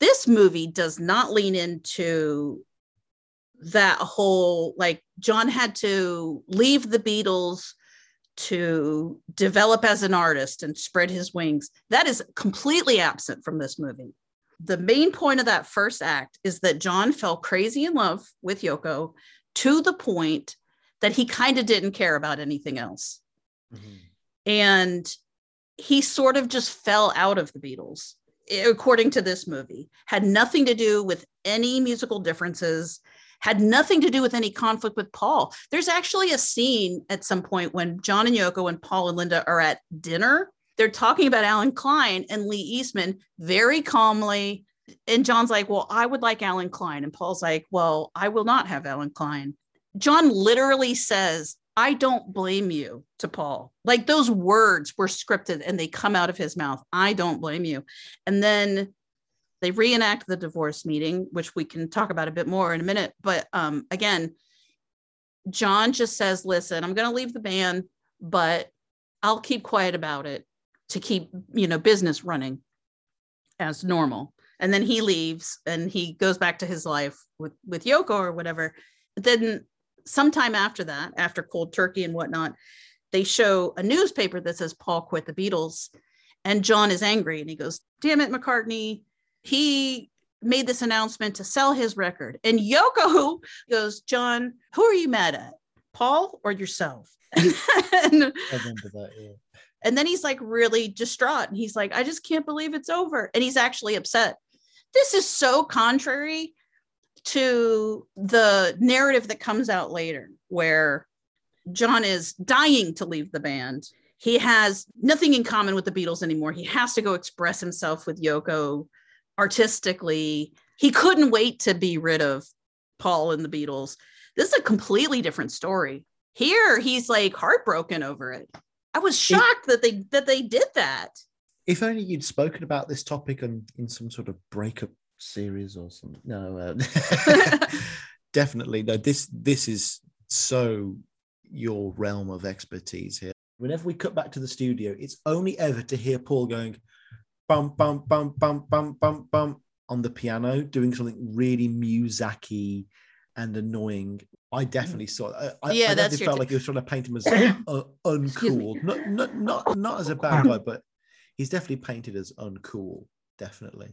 this movie does not lean into that whole like John had to leave the Beatles to develop as an artist and spread his wings. That is completely absent from this movie. The main point of that first act is that John fell crazy in love with Yoko to the point that he kind of didn't care about anything else. Mm-hmm. And he sort of just fell out of the Beatles, according to this movie. Had nothing to do with any musical differences, had nothing to do with any conflict with Paul. There's actually a scene at some point when John and Yoko and Paul and Linda are at dinner. They're talking about Allen Klein and Lee Eastman very calmly. And John's like, Well, I would like Allen Klein. And Paul's like, Well, I will not have Allen Klein. John literally says, I don't blame you to Paul. Like those words were scripted and they come out of his mouth. I don't blame you. And then they reenact the divorce meeting, which we can talk about a bit more in a minute. But um, again, John just says, listen, I'm going to leave the band, but I'll keep quiet about it to keep, you know, business running as normal. And then he leaves and he goes back to his life with, with Yoko or whatever. But then sometime after that, after cold turkey and whatnot, they show a newspaper that says Paul quit the Beatles. And John is angry and he goes, Damn it, McCartney. He made this announcement to sell his record. And Yoko goes, John, who are you mad at? Paul or yourself? and, I remember that. Yeah. And then he's like really distraught. And he's like, I just can't believe it's over. And he's actually upset. This is so contrary to the narrative that comes out later, where John is dying to leave the band. He has nothing in common with the Beatles anymore. He has to go express himself with Yoko artistically. He couldn't wait to be rid of Paul and the Beatles. This is a completely different story. Here, he's like heartbroken over it. I was shocked that they that they did that. If only you'd spoken about this topic in, in some sort of breakup series or something. No, uh, definitely no. This this is so your realm of expertise here. Whenever we cut back to the studio, it's only ever to hear Paul going bum bum bum bum bum bum bum on the piano, doing something really musicy and annoying. I definitely saw. I, I- Yeah, I that's felt t- like he was trying to paint him as uh, uncool. Not, not not not as a bad guy, but he's definitely painted as uncool. Definitely.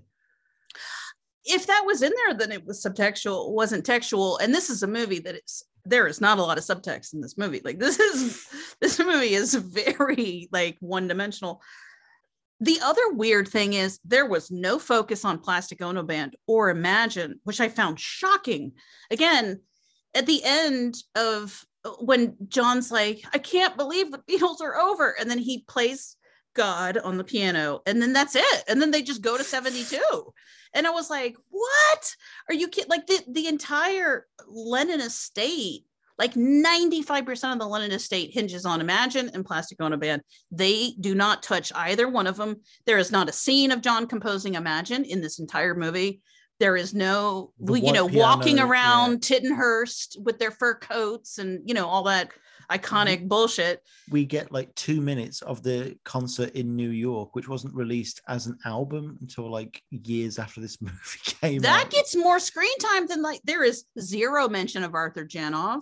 if that was in there, then it was subtextual, it wasn't textual. And this is a movie that is there is not a lot of subtext in this movie. Like this is this movie is very like one dimensional. The other weird thing is there was no focus on Plastic Ono Band or Imagine, which I found shocking. Again, at the end of uh, when John's like, I can't believe the Beatles are over, and then he plays God on the piano, and then that's it. And then they just go to 72 and I was like, "What? Are you kidding?" Like the the entire Lennon estate, like 95% of the Lennon estate hinges on Imagine and Plastic Ono Band. They do not touch either one of them. There is not a scene of John composing Imagine in this entire movie. There is no, The you know, piano, walking yeah. around Tittenhurst with their fur coats and you know all that iconic Mm-hmm. bullshit. We get like two minutes of the concert in New York, which wasn't released as an album until like years after this movie came That out. gets more screen time than like there is zero mention of Arthur Janov.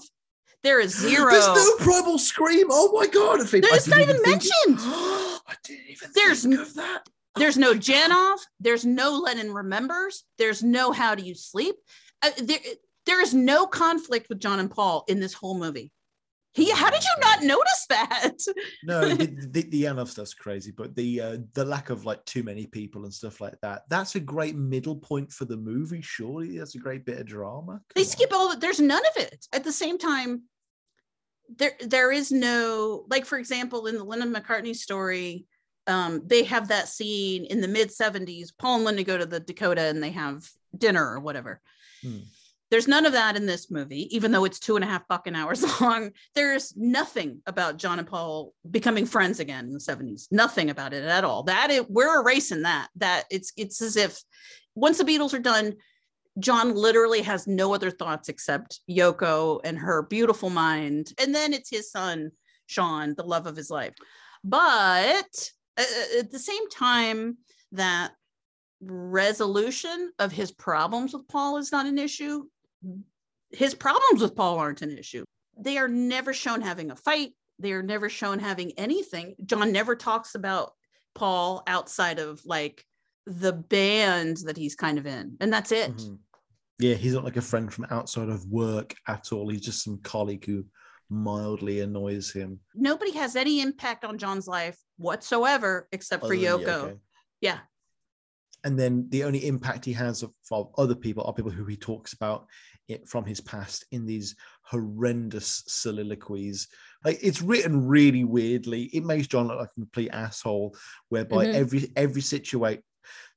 There is zero. There's no primal scream. Oh my god! I think It's not even think- mentioned. I didn't even There's think of that. There's no Janov. There's no Lennon remembers. There's no How Do You Sleep. Uh, there, there is no conflict with John and Paul in this whole movie. He, how did you not notice that? No, the, the, the Janov stuff's crazy, but the uh, the lack of like too many people and stuff like that. That's a great middle point for the movie. Surely that's a great bit of drama. they on. skip all the, there's none of it at the same time there there is no like for example in the lennon mccartney story um, they have that scene in the mid 70s. Paul and Linda go to the Dakota and they have dinner or whatever. Hmm. There's none of that in this movie, even though it's two and a half fucking hours long. There's nothing about John and Paul becoming friends again in the 70s. Nothing about it at all. That it, we're erasing that. That it's it's as if once the Beatles are done, John literally has no other thoughts except Yoko and her beautiful mind. And then it's his son, Sean, the love of his life. But uh, at the same time that resolution of his problems with Paul is not an issue, his problems with Paul aren't an issue. They are never shown having a fight. They are never shown having anything. John never talks about Paul outside of like the band that he's kind of in, and that's it. Mhm. Yeah, he's not like a friend from outside of work at all. He's just some colleague who mildly annoys him. Nobody has any impact on John's life whatsoever except for than Yoko. Yeah. And then the only impact he has of, of other people are people who he talks about it from his past in these horrendous soliloquies. Like it's written really weirdly. It makes John look like a complete asshole, whereby Mhm. every every situation.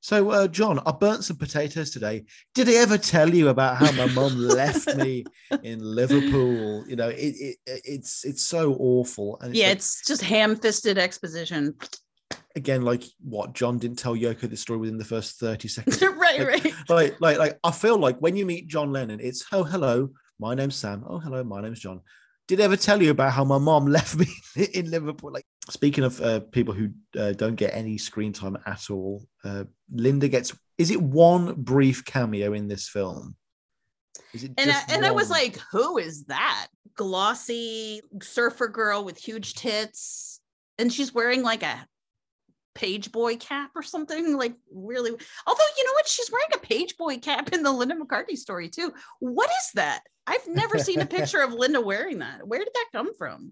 So, uh, John, I burnt some potatoes today. Did I ever tell you about how my mum left me in Liverpool? You know, it, it it's it's so awful. And Yeah, like- it's just ham-fisted exposition. again like what John didn't tell Yoko this story within the first 30 seconds. right, like, right. like like like I feel like when you meet John Lennon, it's oh hello, my name's Sam. Oh hello, my name's John. Did I ever tell you about how my mom left me in Liverpool? Like speaking of uh, people who uh, don't get any screen time at all, uh, Linda gets. Is it one brief cameo in this film? Is it And I, and I was like, who is that? Glossy surfer girl with huge tits. And she's wearing like a page boy cap or something like really although you know what she's wearing a page boy cap in the linda mccartney story too what is that i've never seen a picture of linda wearing that where did that come from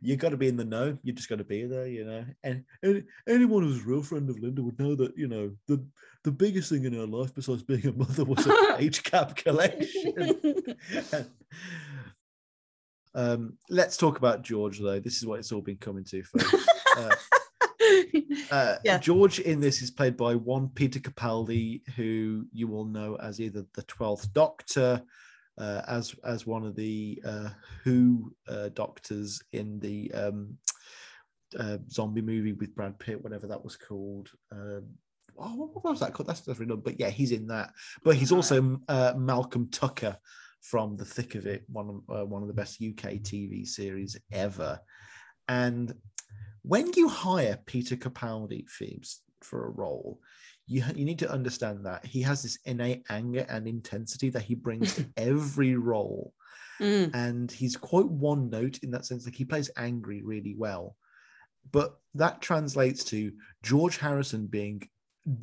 you got to be in the know. You just got to be there, you know. And, and anyone who's a real friend of Linda would know that, you know, the the biggest thing in her life besides being a mother was a page cap collection. um, let's talk about George though. This is what it's all been coming to first. Uh, uh, Yeah. George in this is played by one Peter Capaldi, who you will know as either the Twelfth Doctor, uh, as as one of the uh, Who uh, doctors in the um, uh, zombie movie with Brad Pitt, whatever that was called. Um, oh, what was that called? That's definitely not. But yeah, he's in that. But he's also uh, Malcolm Tucker from The Thick of It, one of uh, one of the best UK TV series ever. And when you hire Peter Capaldi, Phoebes, for a role, you you need to understand that he has this innate anger and intensity that he brings to every role, Mm. and he's quite one note in that sense. Like he plays angry really well, but that translates to George Harrison being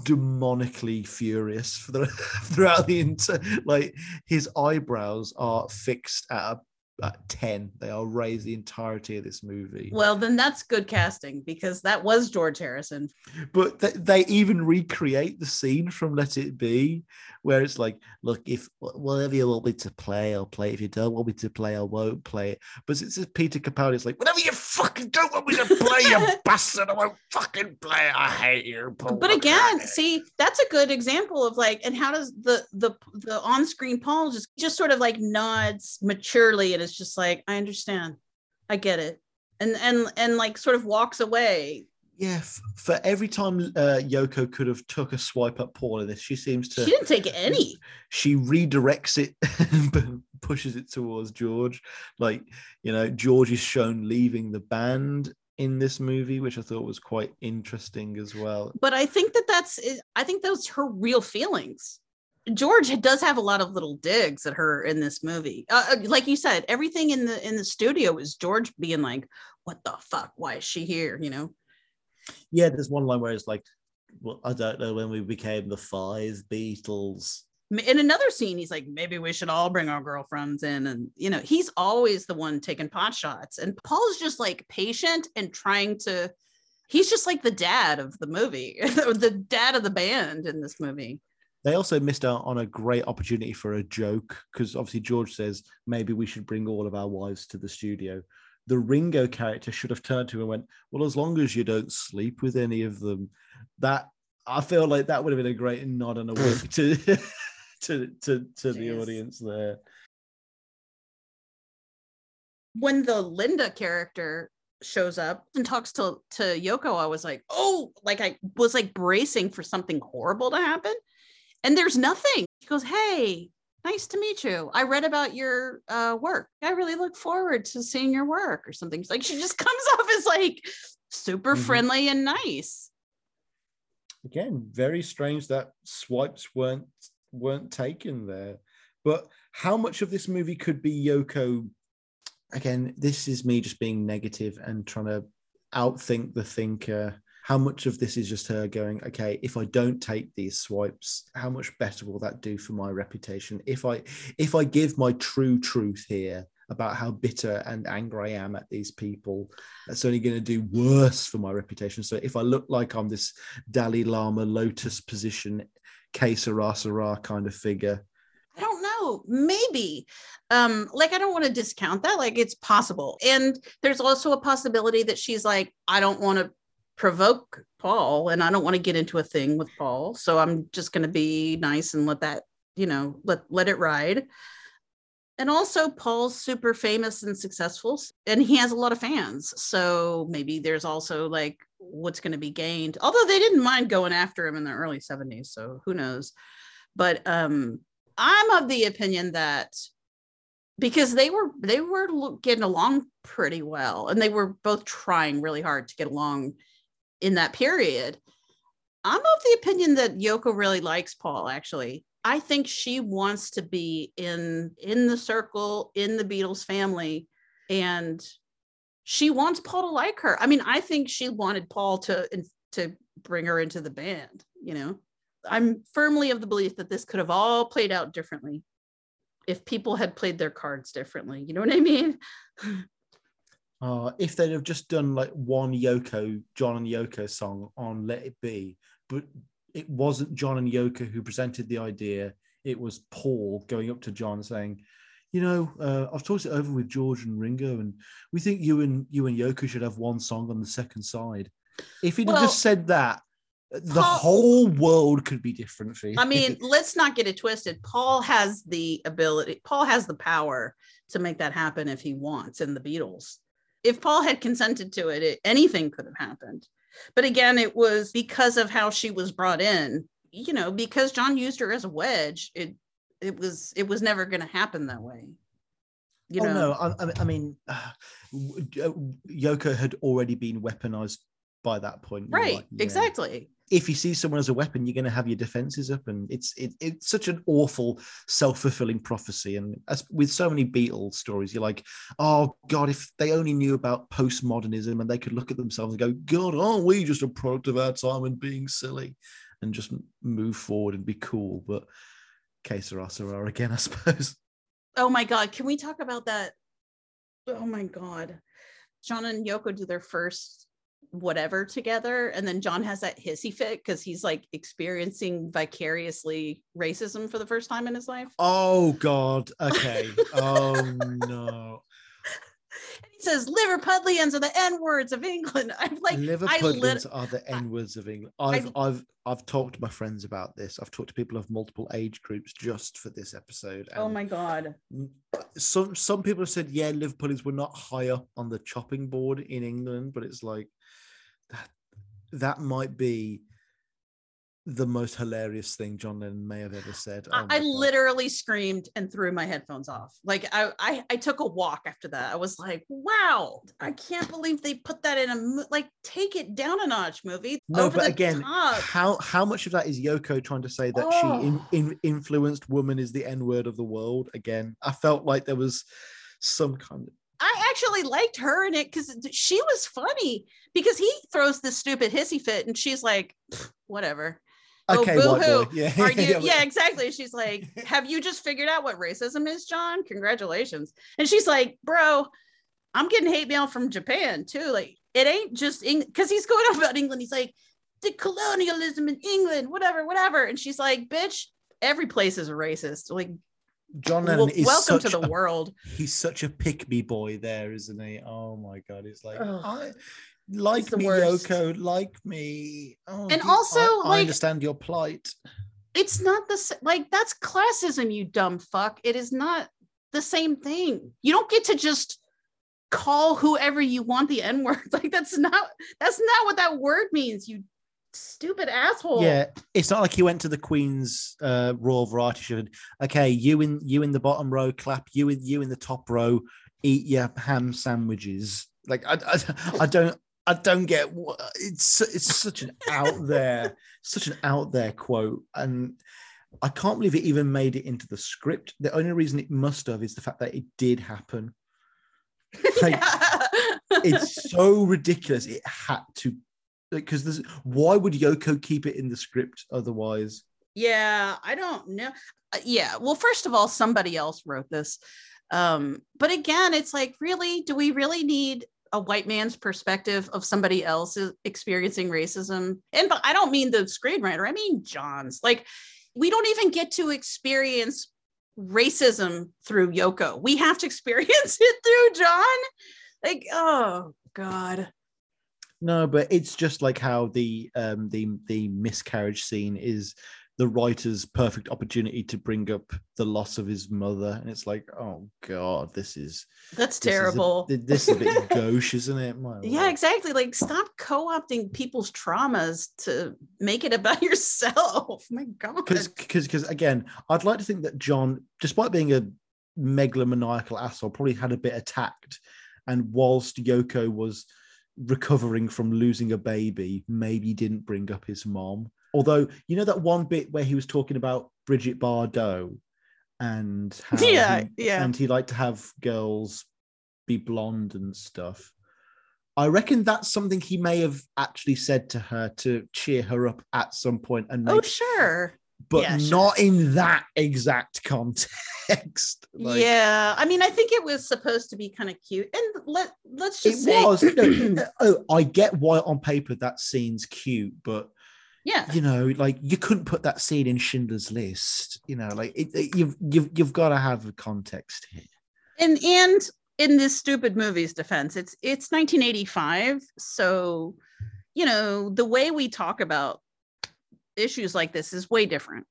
demonically furious for the throughout the entire like his eyebrows are fixed at a at 10 they are raise the entirety of this movie well then that's good casting because that was george harrison but th- they even recreate the scene from Let It Be, where it's like, look, if whatever you want me to play, I'll play. If you don't want me to play, I won't play it. But it's just Peter Capaldi. It's like, whatever you fucking don't want me to play, you bastard, I won't fucking play it. I hate you. Paul but again McCartney." see that's a good example of like and how does the the the on-screen paul just just sort of like nods maturely and it's just like i understand i get it and and and like sort of walks away yeah, f- for every time uh, Yoko could have took a swipe at Paul in this, she seems to. she didn't take any she redirects it and pushes it towards George. Like, you know, George is shown leaving the band in this movie, which I thought was quite interesting as well. but i think that that's i think those her real feelings george does have a lot of little digs at her in this movie uh, uh, like you said everything in the in the studio is george being like what the fuck why is she here you know Yeah, there's one line where it's like, well, I don't know when we became the five Beatles. in another scene he's like maybe we should all bring our girlfriends in and you know he's always the one taking pot shots and paul's just like patient and trying to he's just like the dad of the movie the dad of the band in this movie They also missed out on a great opportunity for a joke because obviously George says maybe we should bring all of our wives to the studio. The Ringo character should have turned to him and went, "Well, as long as you don't sleep with any of them," that I feel like that would have been a great nod and a wink to to to to the Jeez. audience there. when the Linda character shows up and talks to to Yoko, I was like, oh, like I was like bracing for something horrible to happen, and there's nothing. She goes, hey. Nice to meet you. I read about your uh, work. I really look forward to seeing your work or something. Like she just comes off as like super Mhm. friendly and nice. Again, very strange that swipes weren't weren't taken there. But how much of this movie could be Yoko? Again, this is me just being negative and trying to outthink the thinker. How much of this is just her going, okay, if I don't take these swipes, how much better will that do for my reputation? If I if I give my true truth here about how bitter and angry I am at these people, that's only going to do worse for my reputation. So if I look like I'm this Dalai Lama lotus position, que sera kind of figure, I don't know. Maybe. Um, like I don't want to discount that. Like it's possible. And there's also a possibility that she's like, I don't want to provoke Paul and I don't want to get into a thing with Paul. So I'm just gonna be nice and let that, you know, let let it ride. And also Paul's super famous and successful and he has a lot of fans. So maybe there's also like what's going to be gained. Although they didn't mind going after him in the early 70s, so who knows. But um I'm of the opinion that because they were they were getting along pretty well and they were both trying really hard to get along in that period. I'm of the opinion that Yoko really likes Paul actually. I think she wants to be in in the circle in the Beatles family and she wants Paul to like her. I mean, I think she wanted Paul to to bring her into the band, you know. I'm firmly of the belief that this could have all played out differently if people had played their cards differently. You know what I mean? uh, if they'd have just done like one Yoko, John and Yoko song on Let It Be, but it wasn't John and Yoko who presented the idea. It was Paul going up to John saying, you know, uh, I've talked it over with George and Ringo, and we think you and you and Yoko should have one song on the second side. If he'd have Well, just said that, the Paul- whole world could be different for you. I mean, let's not get it twisted. Paul has the ability, Paul has the power to make that happen if he wants in the Beatles. If Paul had consented to it, it anything could have happened. But again, it was because of how she was brought in, you know, because John used her as a wedge, it it was it was never going to happen that way. You oh know, no, I, I- mean, uh, Yoko had already been weaponized by that point. Right, right, yeah. exactly. If you see someone as a weapon, you're going to have your defenses up, and it's it, it's such an awful self fulfilling prophecy. And as with so many Beatles stories, you're like, oh God, if they only knew about postmodernism and they could look at themselves and go, God, aren't we just a product of our time and being silly, and just move forward and be cool? But que sera, sera again, I suppose. Oh my God. Can we talk about that? Oh my God. John and Yoko do their first whatever together. And then John has that hissy fit because he's like experiencing vicariously racism for the first time in his life. Oh God, okay. oh no. And he says, Liverpudlians are the N words of England. I'm like, I Liverpudlians lit- are the N words of England. I've I've I've talked to my friends about this. I've talked to people of multiple age groups just for this episode. oh my God. Some some people have said, yeah, Liverpudlians were not high up on the chopping board in England, but it's like that might be the most hilarious thing John Lennon may have ever said. Oh I, literally screamed and threw my headphones off. Like I, I, I took a walk after that. I was like, "Wow, I can't believe they put that in a mo- like take it down a notch movie." No, over but the again, top. how how much of that is Yoko trying to say that Oh. she in, in, influenced woman is the N word of the world? Again, I felt like there was some kind of I actually liked her in it because she was funny because he throws this stupid hissy fit and she's like, whatever. Oh, okay, oh, boo-hoo. Yeah, Are you? yeah, exactly. She's like, have you just figured out what racism is, John? Congratulations. And she's like, bro, I'm getting hate mail from Japan too. Like, it ain't just because he's going on about England. He's like, the colonialism in England, whatever, whatever. And she's like, bitch, every place is a racist. Like, John Lennon Well, is welcome such to the a, world. He's such a pick me boy there, isn't he? Oh my god, it's like I like the me. Yoko, like me. Oh, And you- also, I, I understand your plight. It's not the like that's classism, you dumb fuck. It is not the same thing. You don't get to just call whoever you want the N word. Like that's not that's not what that word means. You stupid asshole. Yeah, it's not like he went to the Queen's uh, Royal Variety Show. and, Okay, you in you in the bottom row, clap. You in you in the top row, eat your ham sandwiches. Like I, I, I don't. I don't get what it's. It's such an out there, such an out there quote, and I can't believe it even made it into the script. The only reason it must have is the fact that it did happen. Like, it's so ridiculous. It had to because there's why would Yoko keep it in the script otherwise? Yeah, I don't know. Uh, yeah, well, first of all, somebody else wrote this. Um, but again, it's like, really, do we really need a white man's perspective of somebody else experiencing racism? And but I don't mean the screenwriter, I mean John's. Like, we don't even get to experience racism through Yoko. We have to experience it through John. Like, oh God. No, but it's just like how the um the the miscarriage scene is the writer's perfect opportunity to bring up the loss of his mother, and it's like, oh god, this is That's this is a- terrible. this is a bit gauche, isn't it? My Yeah, lord. exactly. Like, stop co-opting people's traumas to make it about yourself. My God. because because because again, I'd like to think that John, despite being a megalomaniacal asshole, probably had a bit of tact, and whilst Yoko was recovering from losing a baby, maybe didn't bring up his mom. Although you know that one bit where he was talking about Brigitte Bardot and how Yeah, he- yeah. and he liked to have girls be blonde and stuff. I reckon that's something he may have actually said to her to cheer her up at some point and oh, make oh, sure. but Yeah, sure. not in that exact context. Like, yeah. I mean, I think it was supposed to be kind of cute. And let, let's it just say, was. no, oh, I get why on paper that scene's cute, but yeah. you know, like you couldn't put that scene in Schindler's List. You know, like it, it- you've you've you've got to have a context here. And, and in this stupid movie's defense, it's, it's 1985. So, you know, the way we talk about issues like this is way different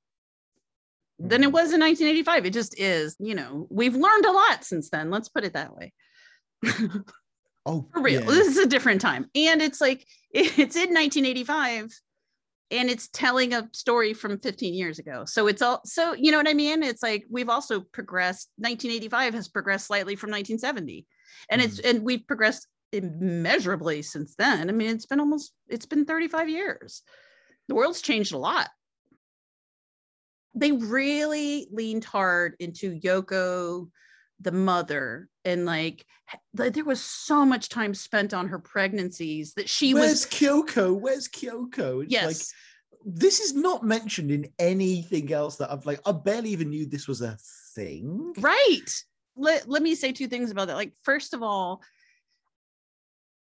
than it mm. was in 1985. It just is, you know, we've learned a lot since then. Let's put it that way. Oh, For real. yeah. This is a different time. And it's like, it's in 1985 and it's telling a story from 15 years ago. So it's all, so, you know what I mean? It's like, we've also progressed. 1985 has progressed slightly from 1970. And it's, mm. and we've progressed immeasurably since then. I mean, it's been almost, it's been 35 years. The world's changed a lot. They really leaned hard into Yoko, the mother, and like there was so much time spent on her pregnancies that she was Where's was Kyoko? Where's Kyoko? It's yes like this is not mentioned in anything else that I've like. I barely even knew this was a thing. right let, let me say two things about that like first of all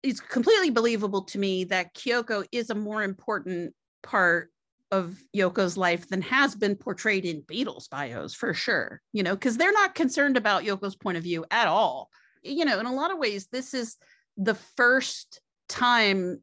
it's completely believable to me that kyoko is a more important part of yoko's life than has been portrayed in beatles bios for sure you know because they're not concerned about yoko's point of view at all. You know in a lot of ways this is the first time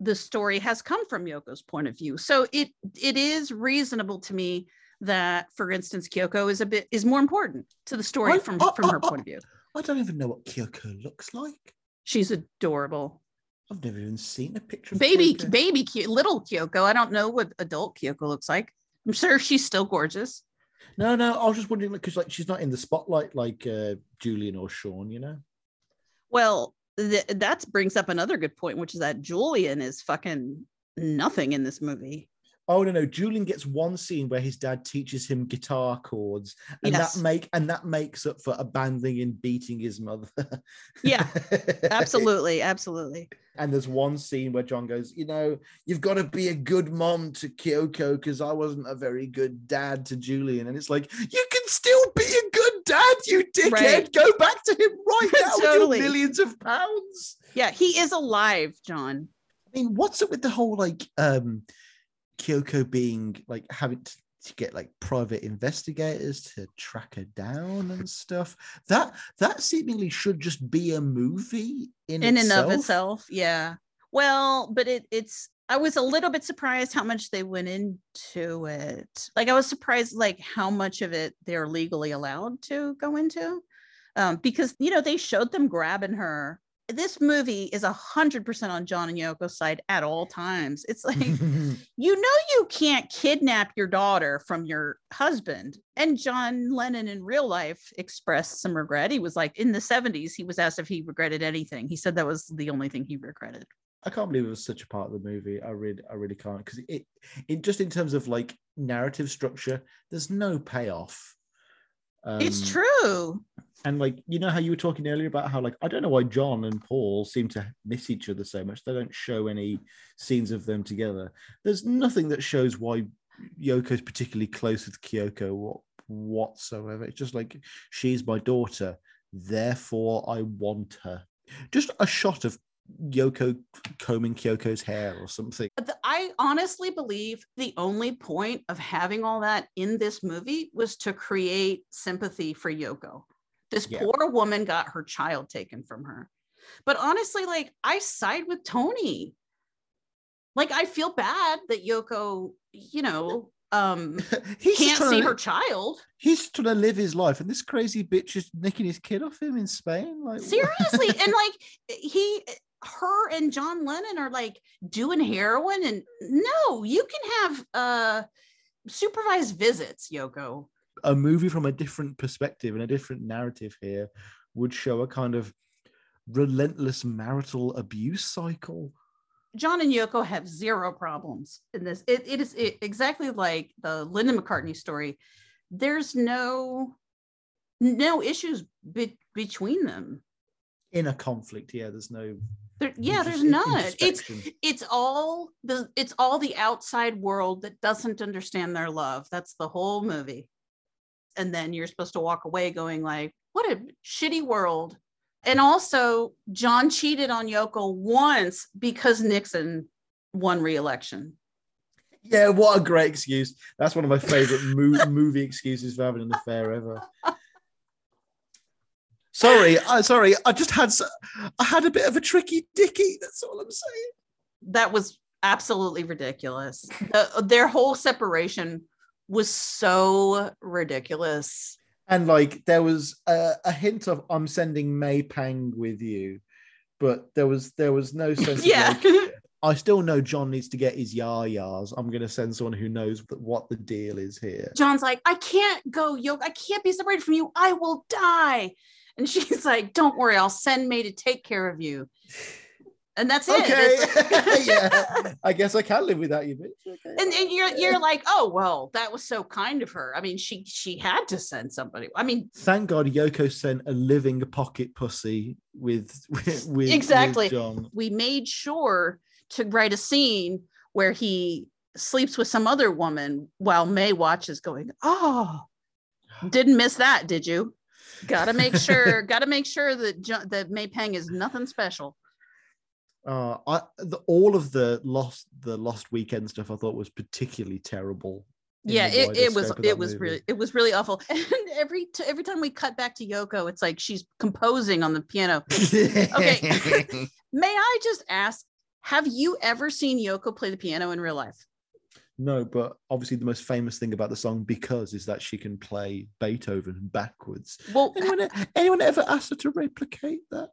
the story has come from yoko's point of view. So it it is reasonable to me that for instance kyoko is a bit is more important to the story I- from I- from I- her I- point of view. I don't even know what Kyoko looks like. she's adorable I've never even seen a picture of baby Kyoko. baby Ky- little kyoko i don't know what adult kyoko looks like i'm sure she's still gorgeous No, no, I was just wondering because like she's not in the spotlight like uh, Julian or Sean, you know. well th- that brings up another good point which is that julian is fucking nothing in this movie Oh no, no. Julian gets one scene where his dad teaches him guitar chords, and Yes. that make and that makes up for abandoning and beating his mother. Yeah, absolutely absolutely And there's one scene where John goes, you know, you've got to be a good mom to Kyoko because I wasn't a very good dad to Julian. And it's like, you can still be a good dad, you dickhead. Right. Go back to him right now Totally. with your millions of pounds. yeah he is alive john I mean, what's up with the whole like um Kyoko being like having to get like private investigators to track her down and stuff. That that seemingly should just be a movie in, in and of itself yeah well but it it's i was a little bit surprised how much they went into it like i was surprised like how much of it they're legally allowed to go into um because you know they showed them grabbing her this movie is a hundred percent on john and yoko's side at all times. It's like you know you can't kidnap your daughter from your husband. And john lennon in real life expressed some regret. He was like in the 70s he was asked if he regretted anything. He said that was the only thing he regretted. I can't believe it was such a part of the movie. I really, I really can't. Because it, it, just in terms of like narrative structure, there's no payoff. Um, it's true. And like you know how you were talking earlier about how like I don't know why John and Paul seem to miss each other so much. They don't show any scenes of them together. There's nothing that shows why Yoko is particularly close with Kyoko whatsoever. It's just like she's my daughter, therefore I want her. Just a shot of Yoko combing Kyoko's hair or something. I honestly believe the only point of having all that in this movie was to create sympathy for Yoko. This yeah. poor woman got her child taken from her. But honestly, like I side with Tony. Like I feel bad that Yoko, you know, um he can't see her child. He's trying to live his life, and this crazy bitch is nicking his kid off him in Spain. Like seriously, and like he her and John Lennon are like doing heroin and no, you can have uh supervised visits, Yoko. A movie from a different perspective and a different narrative here would show a kind of relentless marital abuse cycle. John and Yoko have zero problems in this. It, it is it, exactly like the Linda McCartney story. There's no no issues be- between them in a conflict. Yeah, there's no there, yeah, there's none. It's it's all the it's all the outside world that doesn't understand their love. That's the whole movie. And then you're supposed to walk away going like, what a shitty world. And also, John cheated on Yoko once because Nixon won re-election. Yeah, what a great excuse. That's one of my favorite mo- movie excuses for having an affair ever. Sorry, I sorry. I just had I had a bit of a tricky dicky. That's all I'm saying. That was absolutely ridiculous. The, their whole separation was so ridiculous. And like there was a, a, hint of I'm sending May Pang with you, but there was there was no sense. yeah. Like, I still know John needs to get his yah yahs. I'm going to send someone who knows what the deal is here. John's like, I can't go, yo. I can't be separated from you. I will die. And she's like, Don't worry, I'll send May to take care of you. And that's it. Okay. yeah. I guess I can live without you, bitch. Okay. And, and you're you're like, oh well, that was so kind of her. I mean, she she had to send somebody. I mean, thank God Yoko sent a living pocket pussy with with, with exactly. With John. We made sure to write a scene where he sleeps with some other woman while May watches, going, oh, didn't miss that, did you? Gotta make sure gotta make sure that that May Pang is nothing special. Uh, I the, all of the lost the lost weekend stuff I thought was particularly terrible. Yeah, it, it was it was movie. really it was really awful. And every t- every time we cut back to Yoko, it's like she's composing on the piano. okay, may I just ask, have you ever seen Yoko play the piano in real life? No, but obviously the most famous thing about the song because is that she can play Beethoven backwards. Well, anyone, anyone ever asked her to replicate that?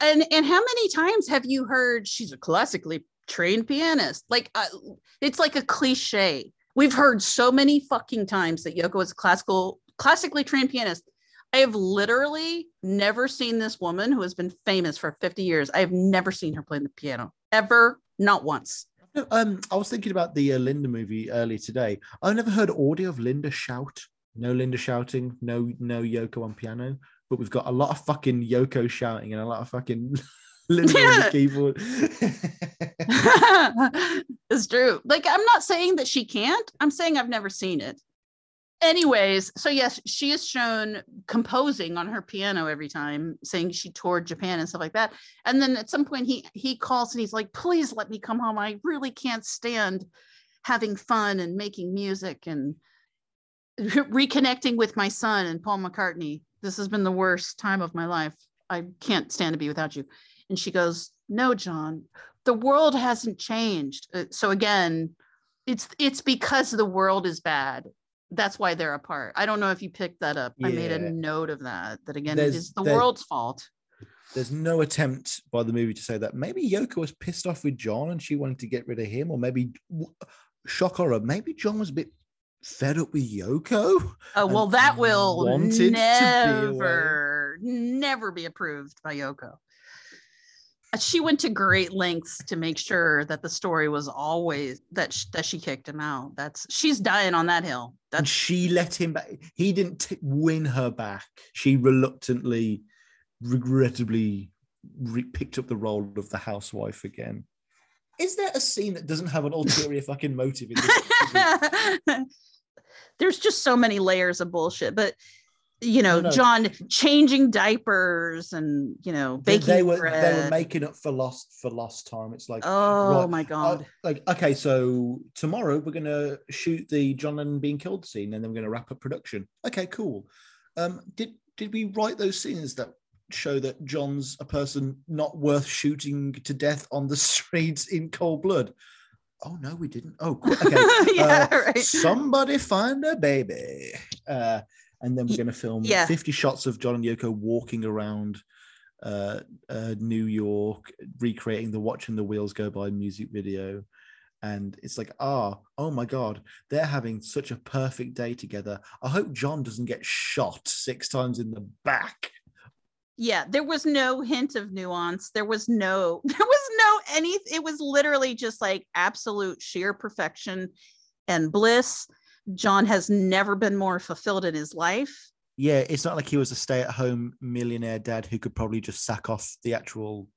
And and how many times have you heard she's a classically trained pianist? Like uh, it's like a cliche. We've heard so many fucking times that Yoko is a classical classically trained pianist. I have literally never seen this woman who has been famous for 50 years. I have never seen her play the piano ever, not once. Um, I was thinking about the uh, Linda movie earlier today. I've never heard audio of Linda shout. No Linda shouting. No, no Yoko on piano. But we've got a lot of fucking Yoko shouting and a lot of fucking Linda on the keyboard. it's true. Like I'm not saying that she can't. I'm saying I've never seen it anyways so yes she is shown composing on her piano every time saying she toured japan and stuff like that and then at some point he he calls and he's like please let me come home i really can't stand having fun and making music and reconnecting with my son and Paul McCartney. This has been the worst time of my life. I can't stand to be without you. And she goes, No, John, the world hasn't changed. Uh, So again, it's it's because the world is bad. That's why they're apart. I don't know if you picked that up. I made a note of that. That again, There's- it is the world's fault. There's no attempt by the movie to say that maybe Yoko was pissed off with John and she wanted to get rid of him, or maybe shock horror, maybe John was a bit fed up with Yoko. Oh well, that will be never, never be approved by Yoko. Uh, She went to great lengths to make sure that the story was always that sh- that she kicked him out. That's she's dying on that hill. And she let him back. He didn't t- win her back. She reluctantly, regrettably re- picked up the role of the housewife again. Is there a scene that doesn't have an ulterior fucking motive in this? there's just so many layers of bullshit. But you know, No, no. John changing diapers and you know they, baking they were they were making up for lost for lost time. It's like oh right, my uh, god. like okay, so tomorrow we're gonna shoot the John Lennon being killed scene, and then we're gonna wrap up production. Okay, cool. Um, did did we write those scenes that show that John's a person not worth shooting to death on the streets in cold blood? Oh no, we didn't. Oh, okay. yeah, uh, right. Somebody find a baby. Uh, and then we're going to film yeah. 50 shots of John and Yoko walking around uh, uh, New York, recreating the Watching the Wheels Go By music video. And it's like, ah, oh my God, they're having such a perfect day together. I hope John doesn't get shot six times in the back. yeah there was no hint of nuance there was no there was no any it was literally just like absolute sheer perfection and bliss john has never been more fulfilled in his life Yeah, it's not like he was a stay at home millionaire dad who could probably just sack off the actual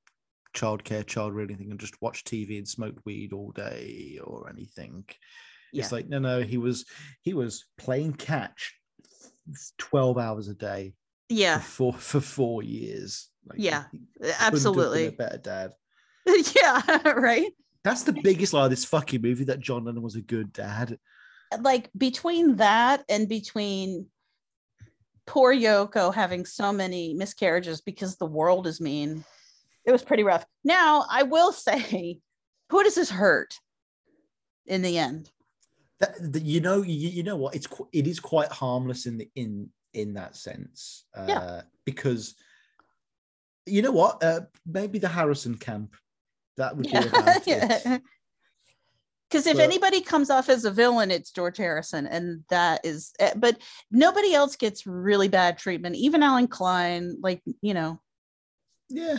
childcare, child or anything and just watch TV and smoke weed all day or anything. It's like, no, no, he was he was playing catch 12 hours a day yeah for for four years. Like, Yeah, he couldn't have been absolutely a better dad. yeah right That's the biggest lie of this fucking movie that John Lennon was a good dad. Like between that and between poor Yoko having so many miscarriages because the world is mean, it was pretty rough. Now, I will say, who does this hurt in the end? that, that you know you, you know what it's it is quite harmless in the in in that sense uh Yeah. because you know what uh maybe the harrison camp that would be Yeah. about it. Because if But- anybody comes off as a villain, it's George Harrison, and that is. eh, But nobody else gets really bad treatment. Even Allen Klein, like you know, yeah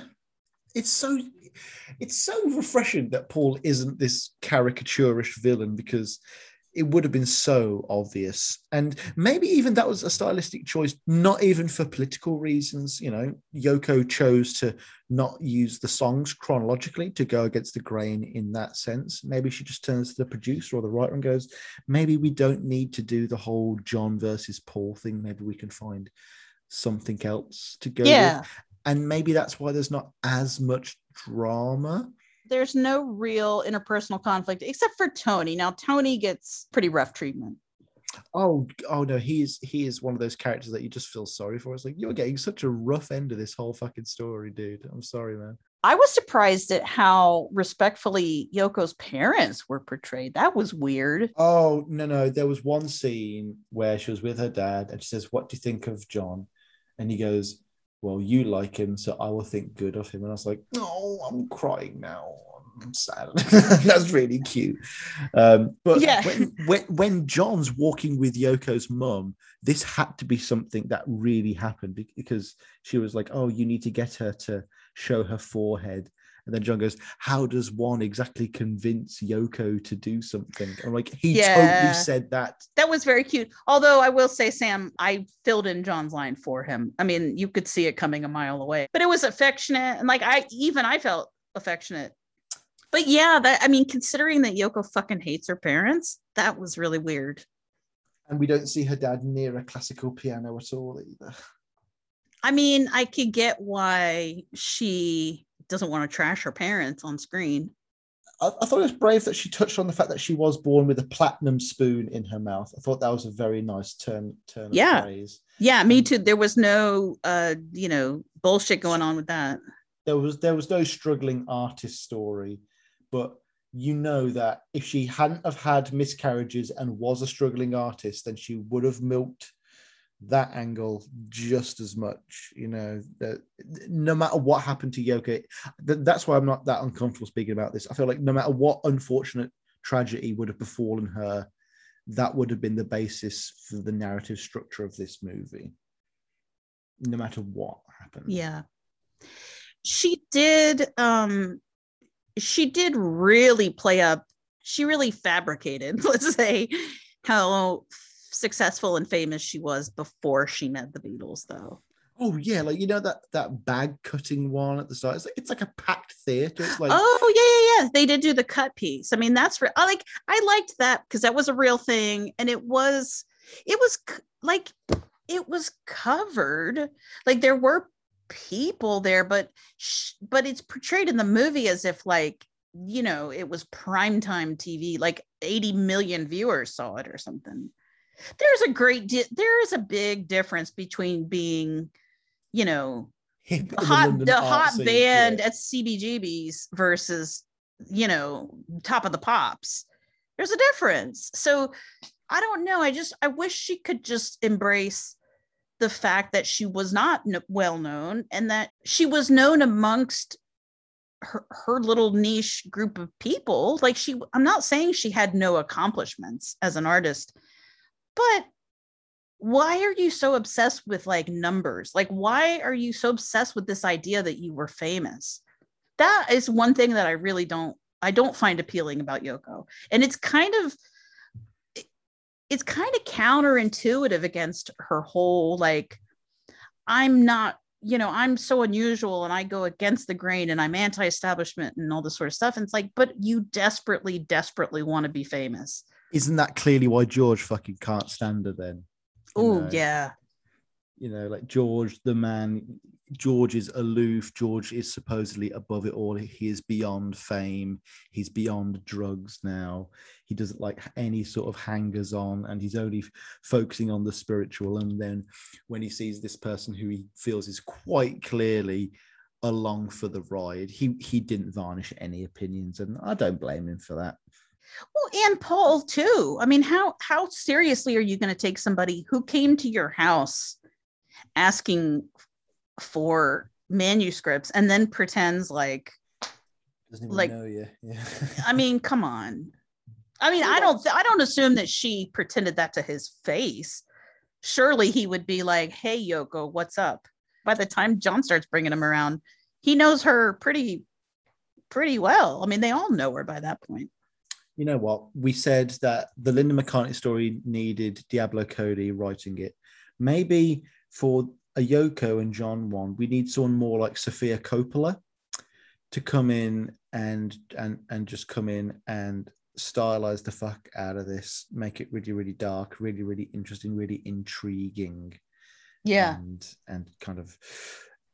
it's so it's so refreshing that paul isn't this caricaturish villain because it would have been so obvious and maybe even that was a stylistic choice not even for political reasons you know yoko chose to not use the songs chronologically to go against the grain in that sense maybe she just turns to the producer or the writer and goes maybe we don't need to do the whole john versus paul thing maybe we can find something else to go yeah. with and maybe that's why there's not as much drama. There's no real interpersonal conflict except for Tony. Now Tony gets pretty rough treatment. Oh, oh no, he is he is one of those characters that you just feel sorry for. It's like you're getting such a rough end of this whole fucking story, dude. I'm sorry, man. I was surprised at how respectfully Yoko's parents were portrayed. That was weird. Oh no, no, there was one scene where she was with her dad and she says, What do you think of John? And he goes, Well, you like him, so I will think good of him. And I was like, No, I'm crying now. I'm sad. That's really cute. Um, but Yeah. when, when when John's walking with Yoko's mum, this had to be something that really happened because she was like, "Oh, you need to get her to show her forehead." And then John goes, "How does one exactly convince Yoko to do something?" I'm like, "He Yeah. totally said that." That was very cute. Although I will say, Sam, I filled in John's line for him. I mean, you could see it coming a mile away, but it was affectionate. And like, I even I felt affectionate. But yeah, that I mean, considering that Yoko fucking hates her parents, that was really weird. And we don't see her dad near a classical piano at all either. I mean, I could get why she doesn't want to trash her parents on screen. I, I thought it was brave that she touched on the fact that she was born with a platinum spoon in her mouth. I thought that was a very nice turn turn of Yeah. phrase. Yeah, me too. There was no uh, you know, bullshit going on with that. There was there was no struggling artist story, but you know that if she hadn't have had miscarriages and was a struggling artist, then she would have milked that angle just as much. You know that no matter what happened to Yoko, th- that's why I'm not that uncomfortable speaking about this. I feel like no matter what unfortunate tragedy would have befallen her, that would have been the basis for the narrative structure of this movie. No matter what happened. Yeah. She did um she did really play up she really fabricated, let's say, how successful and famous she was before she met the Beatles though. Oh yeah, like you know that that bag cutting one at the start. It's like it's like a packed theater. It's like oh yeah, yeah, yeah. They did do the cut piece. I mean, that's re- I like. I liked that because that was a real thing, and it was, it was c- like, it was covered. Like there were people there, but sh- but it's portrayed in the movie as if like you know it was primetime TV. Like eighty million viewers saw it or something. There's a great di- there is a big difference between being, you know, hip in the hot the hot scene, band yeah. at CBGB's versus you know top of the pops. There's a difference. So I don't know. I just I wish she could just embrace the fact that she was not well known and that she was known amongst her, her little niche group of people. Like she, I'm not saying she had no accomplishments as an artist, but why are you so obsessed with like numbers? Like, why are you so obsessed with this idea that you were famous? That is one thing that I really don't, I don't find appealing about Yoko. And it's kind of, it's kind of counterintuitive against her whole like, I'm not, you know, I'm so unusual and I go against the grain and I'm anti establishment and all this sort of stuff. And it's like, but you desperately, desperately want to be famous. Isn't that clearly why George fucking can't stand her then? Oh, yeah. You know, like George, the man, George is aloof. George is supposedly above it all. He is beyond fame. He's beyond drugs now. He doesn't like any sort of hangers on and he's only f- focusing on the spiritual. And then when he sees this person who he feels is quite clearly along for the ride, he, he didn't varnish any opinions. And I don't blame him for that. Well, and Paul too. I mean, how how seriously are you going to take somebody who came to your house asking for manuscripts and then pretends like Doesn't even Like- know you. Yeah. I mean, come on. I mean, I don't I don't assume that she pretended that to his face. Surely he would be like, "Hey Yoko, what's up?" By the time John starts bringing him around, he knows her pretty pretty well. I mean, they all know her by that point. You know what? We said that the Linda McCartney story needed Diablo Cody writing it. Maybe for a Yoko and John one, we need someone more like Sofia Coppola to come in and and and just come in and stylize the fuck out of this, make it really, really dark, really, really interesting, really intriguing. Yeah. And and kind of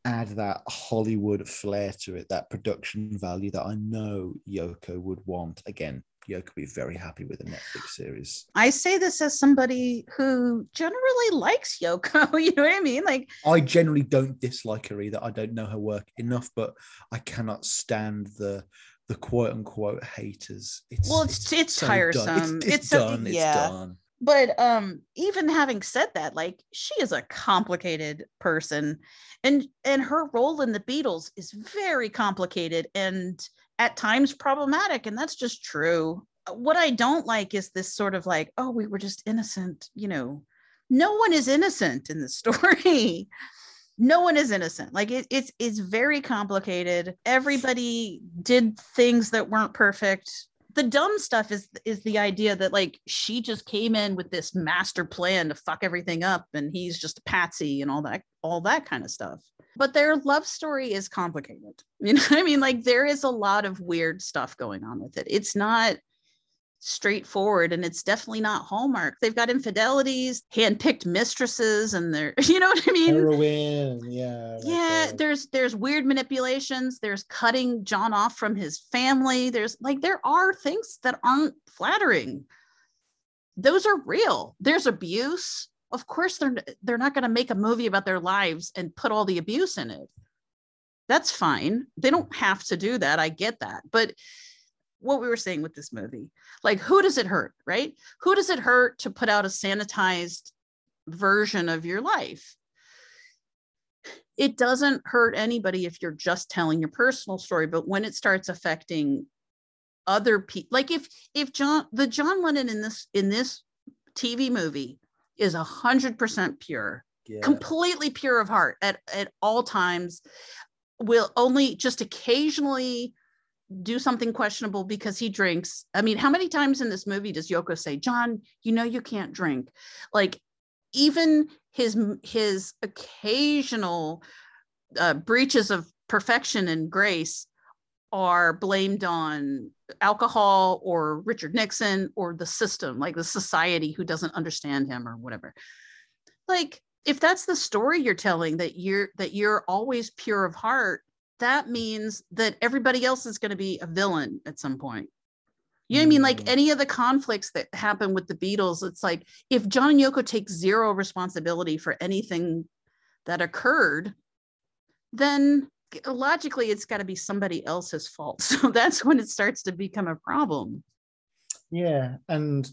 add that Hollywood flair to it, that production value that I know Yoko would want. Again, Yoko would be very happy with a Netflix series. I say this as somebody who generally likes Yoko. You know what I mean? Like, I generally don't dislike her either. I don't know her work enough, but I cannot stand the the quote unquote haters. It's well, it's it's, so done. tiresome. It's, it's, a- done. It's yeah. done. But um, even having said that, like she is a complicated person, and and her role in the Beatles is very complicated and at times problematic, and that's just true. Uh, what I don't like is this sort of like, oh, we were just innocent, you know. No one is innocent in the story. no one is innocent like it, it's it's very complicated everybody did things that weren't perfect the dumb stuff is is the idea that like she just came in with this master plan to fuck everything up and he's just a patsy and all that all that kind of stuff but their love story is complicated you know what i mean like there is a lot of weird stuff going on with it it's not straightforward and it's definitely not Hallmark. They've got infidelities, hand-picked mistresses, and they're you know what I mean? Heroin, yeah. yeah, there's there's weird manipulations, there's cutting John off from his family. There's like there are things that aren't flattering. Those are real. There's abuse. Of course they're they're not going to make a movie about their lives and put all the abuse in it. That's fine. They don't have to do that. I get that. But what we were saying with this movie. Like, who does it hurt, right? Who does it hurt to put out a sanitized version of your life? It doesn't hurt anybody if you're just telling your personal story, but when it starts affecting other people, like if if John the John Lennon in this in this TV movie is a hundred percent pure, yeah. completely pure of heart at at all times, will only just occasionally do something questionable because he drinks. I mean, how many times in this movie does Yoko say, "John, you know you can't drink"? Like even his his occasional uh, breaches of perfection and grace are blamed on alcohol or Richard Nixon or the system, like the society who doesn't understand him or whatever. Like if that's the story you're telling that you're that you're always pure of heart that means that everybody else is going to be a villain at some point. You know what I mean? Like Mm. any of the conflicts that happen with the Beatles, it's like if John and Yoko take zero responsibility for anything that occurred, then logically it's got to be somebody else's fault. So that's when it starts to become a problem. Yeah, and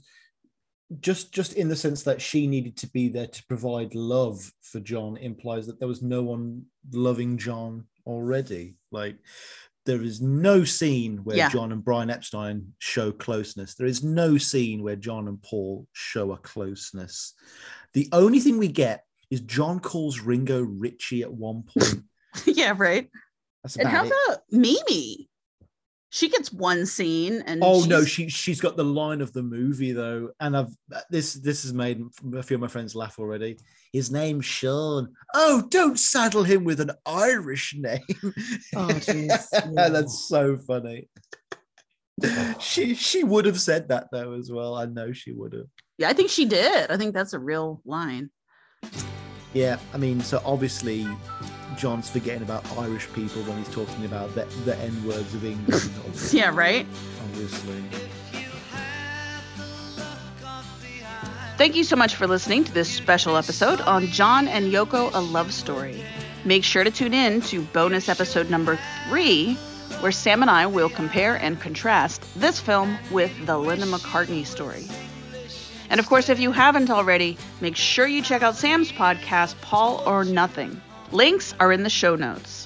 just just in the sense that she needed to be there to provide love for John implies that there was no one loving John already. Like there is no scene where Yeah. John and Brian Epstein show closeness. There is no scene where John and Paul show a closeness. The only thing we get is John calls Ringo Richie at one point. yeah, right. That's And how it. about Mimi? She gets one scene and Oh no, she she's got the line of the movie though, and I've this this has made a few of my friends laugh already. His name's Sean. Oh, don't saddle him with an Irish name. Oh, jeez, yeah. That's so funny. she she would have said that though as well. I know she would have. yeah, I think she did. I think that's a real line. Yeah, I mean, so obviously John's forgetting about Irish people when he's talking about the, the N words of England. Yeah, right. Obviously. Thank you so much for listening to this special episode on John and Yoko A Love Story. Make sure to tune in to bonus episode number three, where Sam and I will compare and contrast this film with the Linda McCartney story. And of course, if you haven't already, make sure you check out Sam's podcast, Paul or Nothing. Links are in the show notes.